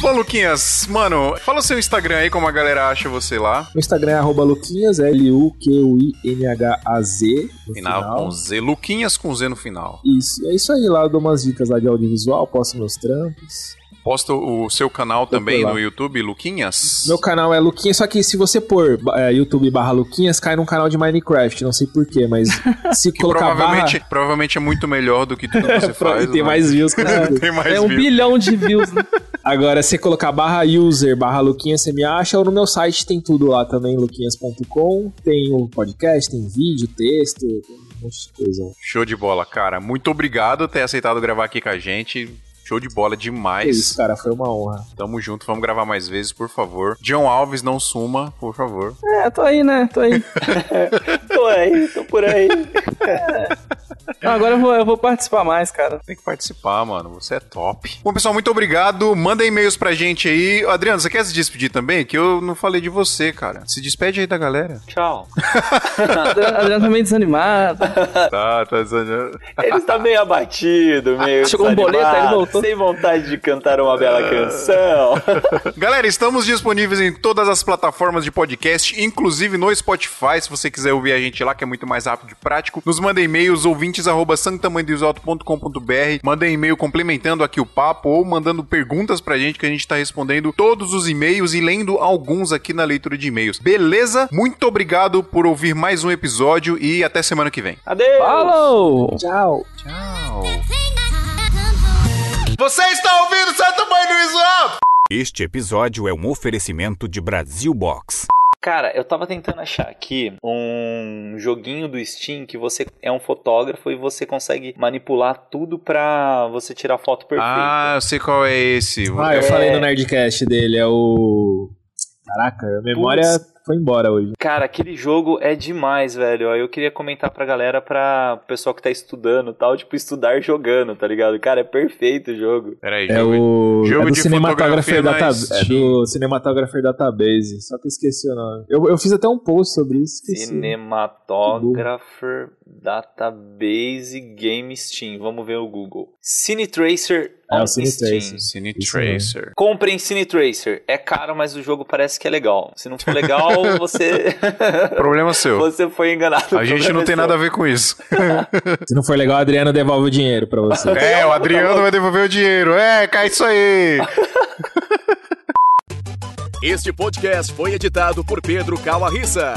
Bom, Luquinhas, mano, fala o seu Instagram aí, como a galera acha você lá. O Instagram é arroba Luquinhas, L-U-Q-U-I-N-H-A-Z. Final, final, com Z. Luquinhas com Z no final. Isso, é isso aí lá. Eu dou umas dicas lá de audiovisual, posto meus trampos. Posta o seu canal também no YouTube, Luquinhas? Meu canal é Luquinhas, só que se você pôr é, YouTube barra Luquinhas, cai num canal de Minecraft, não sei porquê, mas se colocar provavelmente, barra... provavelmente é muito melhor do que tudo que você faz. tem né? mais views, cara. tem mais é um bilhão de views, né? Agora, se colocar barra user, barra Luquinhas, você me acha, ou no meu site tem tudo lá também, luquinhas.com, tem o podcast, tem vídeo, texto, tem um monte de coisa. Show de bola, cara. Muito obrigado por ter aceitado gravar aqui com a gente. Show de bola demais. É isso, cara, foi uma honra. Tamo junto, vamos gravar mais vezes, por favor. John Alves, não suma, por favor. É, tô aí, né? Tô aí. tô aí, tô por aí. É. agora eu vou, eu vou, participar mais, cara. Tem que participar, mano. Você é top. Bom, pessoal, muito obrigado. Manda e-mails pra gente aí. Adriano, você quer se despedir também? Que eu não falei de você, cara. Se despede aí da galera. Tchau. Adriano tá meio desanimado. Tá, tá desanimado. Ele tá meio abatido, meio. Chegou um boleto, ele voltou sem vontade de cantar uma bela canção. Galera, estamos disponíveis em todas as plataformas de podcast, inclusive no Spotify, se você quiser ouvir a gente lá, que é muito mais rápido e prático. Nos manda e-mails, ouvintes arroba santamanhodosalto.com.br. Mandem e-mail complementando aqui o papo ou mandando perguntas pra gente que a gente tá respondendo todos os e-mails e lendo alguns aqui na leitura de e-mails. Beleza? Muito obrigado por ouvir mais um episódio e até semana que vem. Adeus! Falou! Tchau. Tchau. Você está ouvindo Santa Mãe do Iso Este episódio é um oferecimento de Brasil Box. Cara, eu tava tentando achar aqui um joguinho do Steam que você é um fotógrafo e você consegue manipular tudo pra você tirar foto perfeita. Ah, eu sei qual é esse. Ah, eu É. falei no Nerdcast dele, é o. Caraca, a memória foi embora hoje. Cara, aquele jogo é demais, velho. Aí eu queria comentar pra galera, pra pessoal que tá estudando e tal, tipo, estudar jogando, tá ligado? Cara, é perfeito o jogo. Peraí, É jogo. o. jogo é do de Cinematographer, fotografia data, é do Cinematographer Database. Só que eu esqueci o nome. Eu, eu fiz até um post sobre isso. Esqueci. Cinematographer Database Game Steam. Vamos ver o Google. Cine Tracer É, o Cine. Tracer. Cine Tracer. Comprem Cine Tracer. É caro, mas o jogo parece que é legal. Se não for legal, você. Problema seu. você foi enganado. A gente não tem nada a ver com isso. Se não for legal, a Adriana devolve o dinheiro pra você. É, o Adriano vai devolver o dinheiro. É, cai isso aí. Este podcast foi editado por Pedro Calarissa.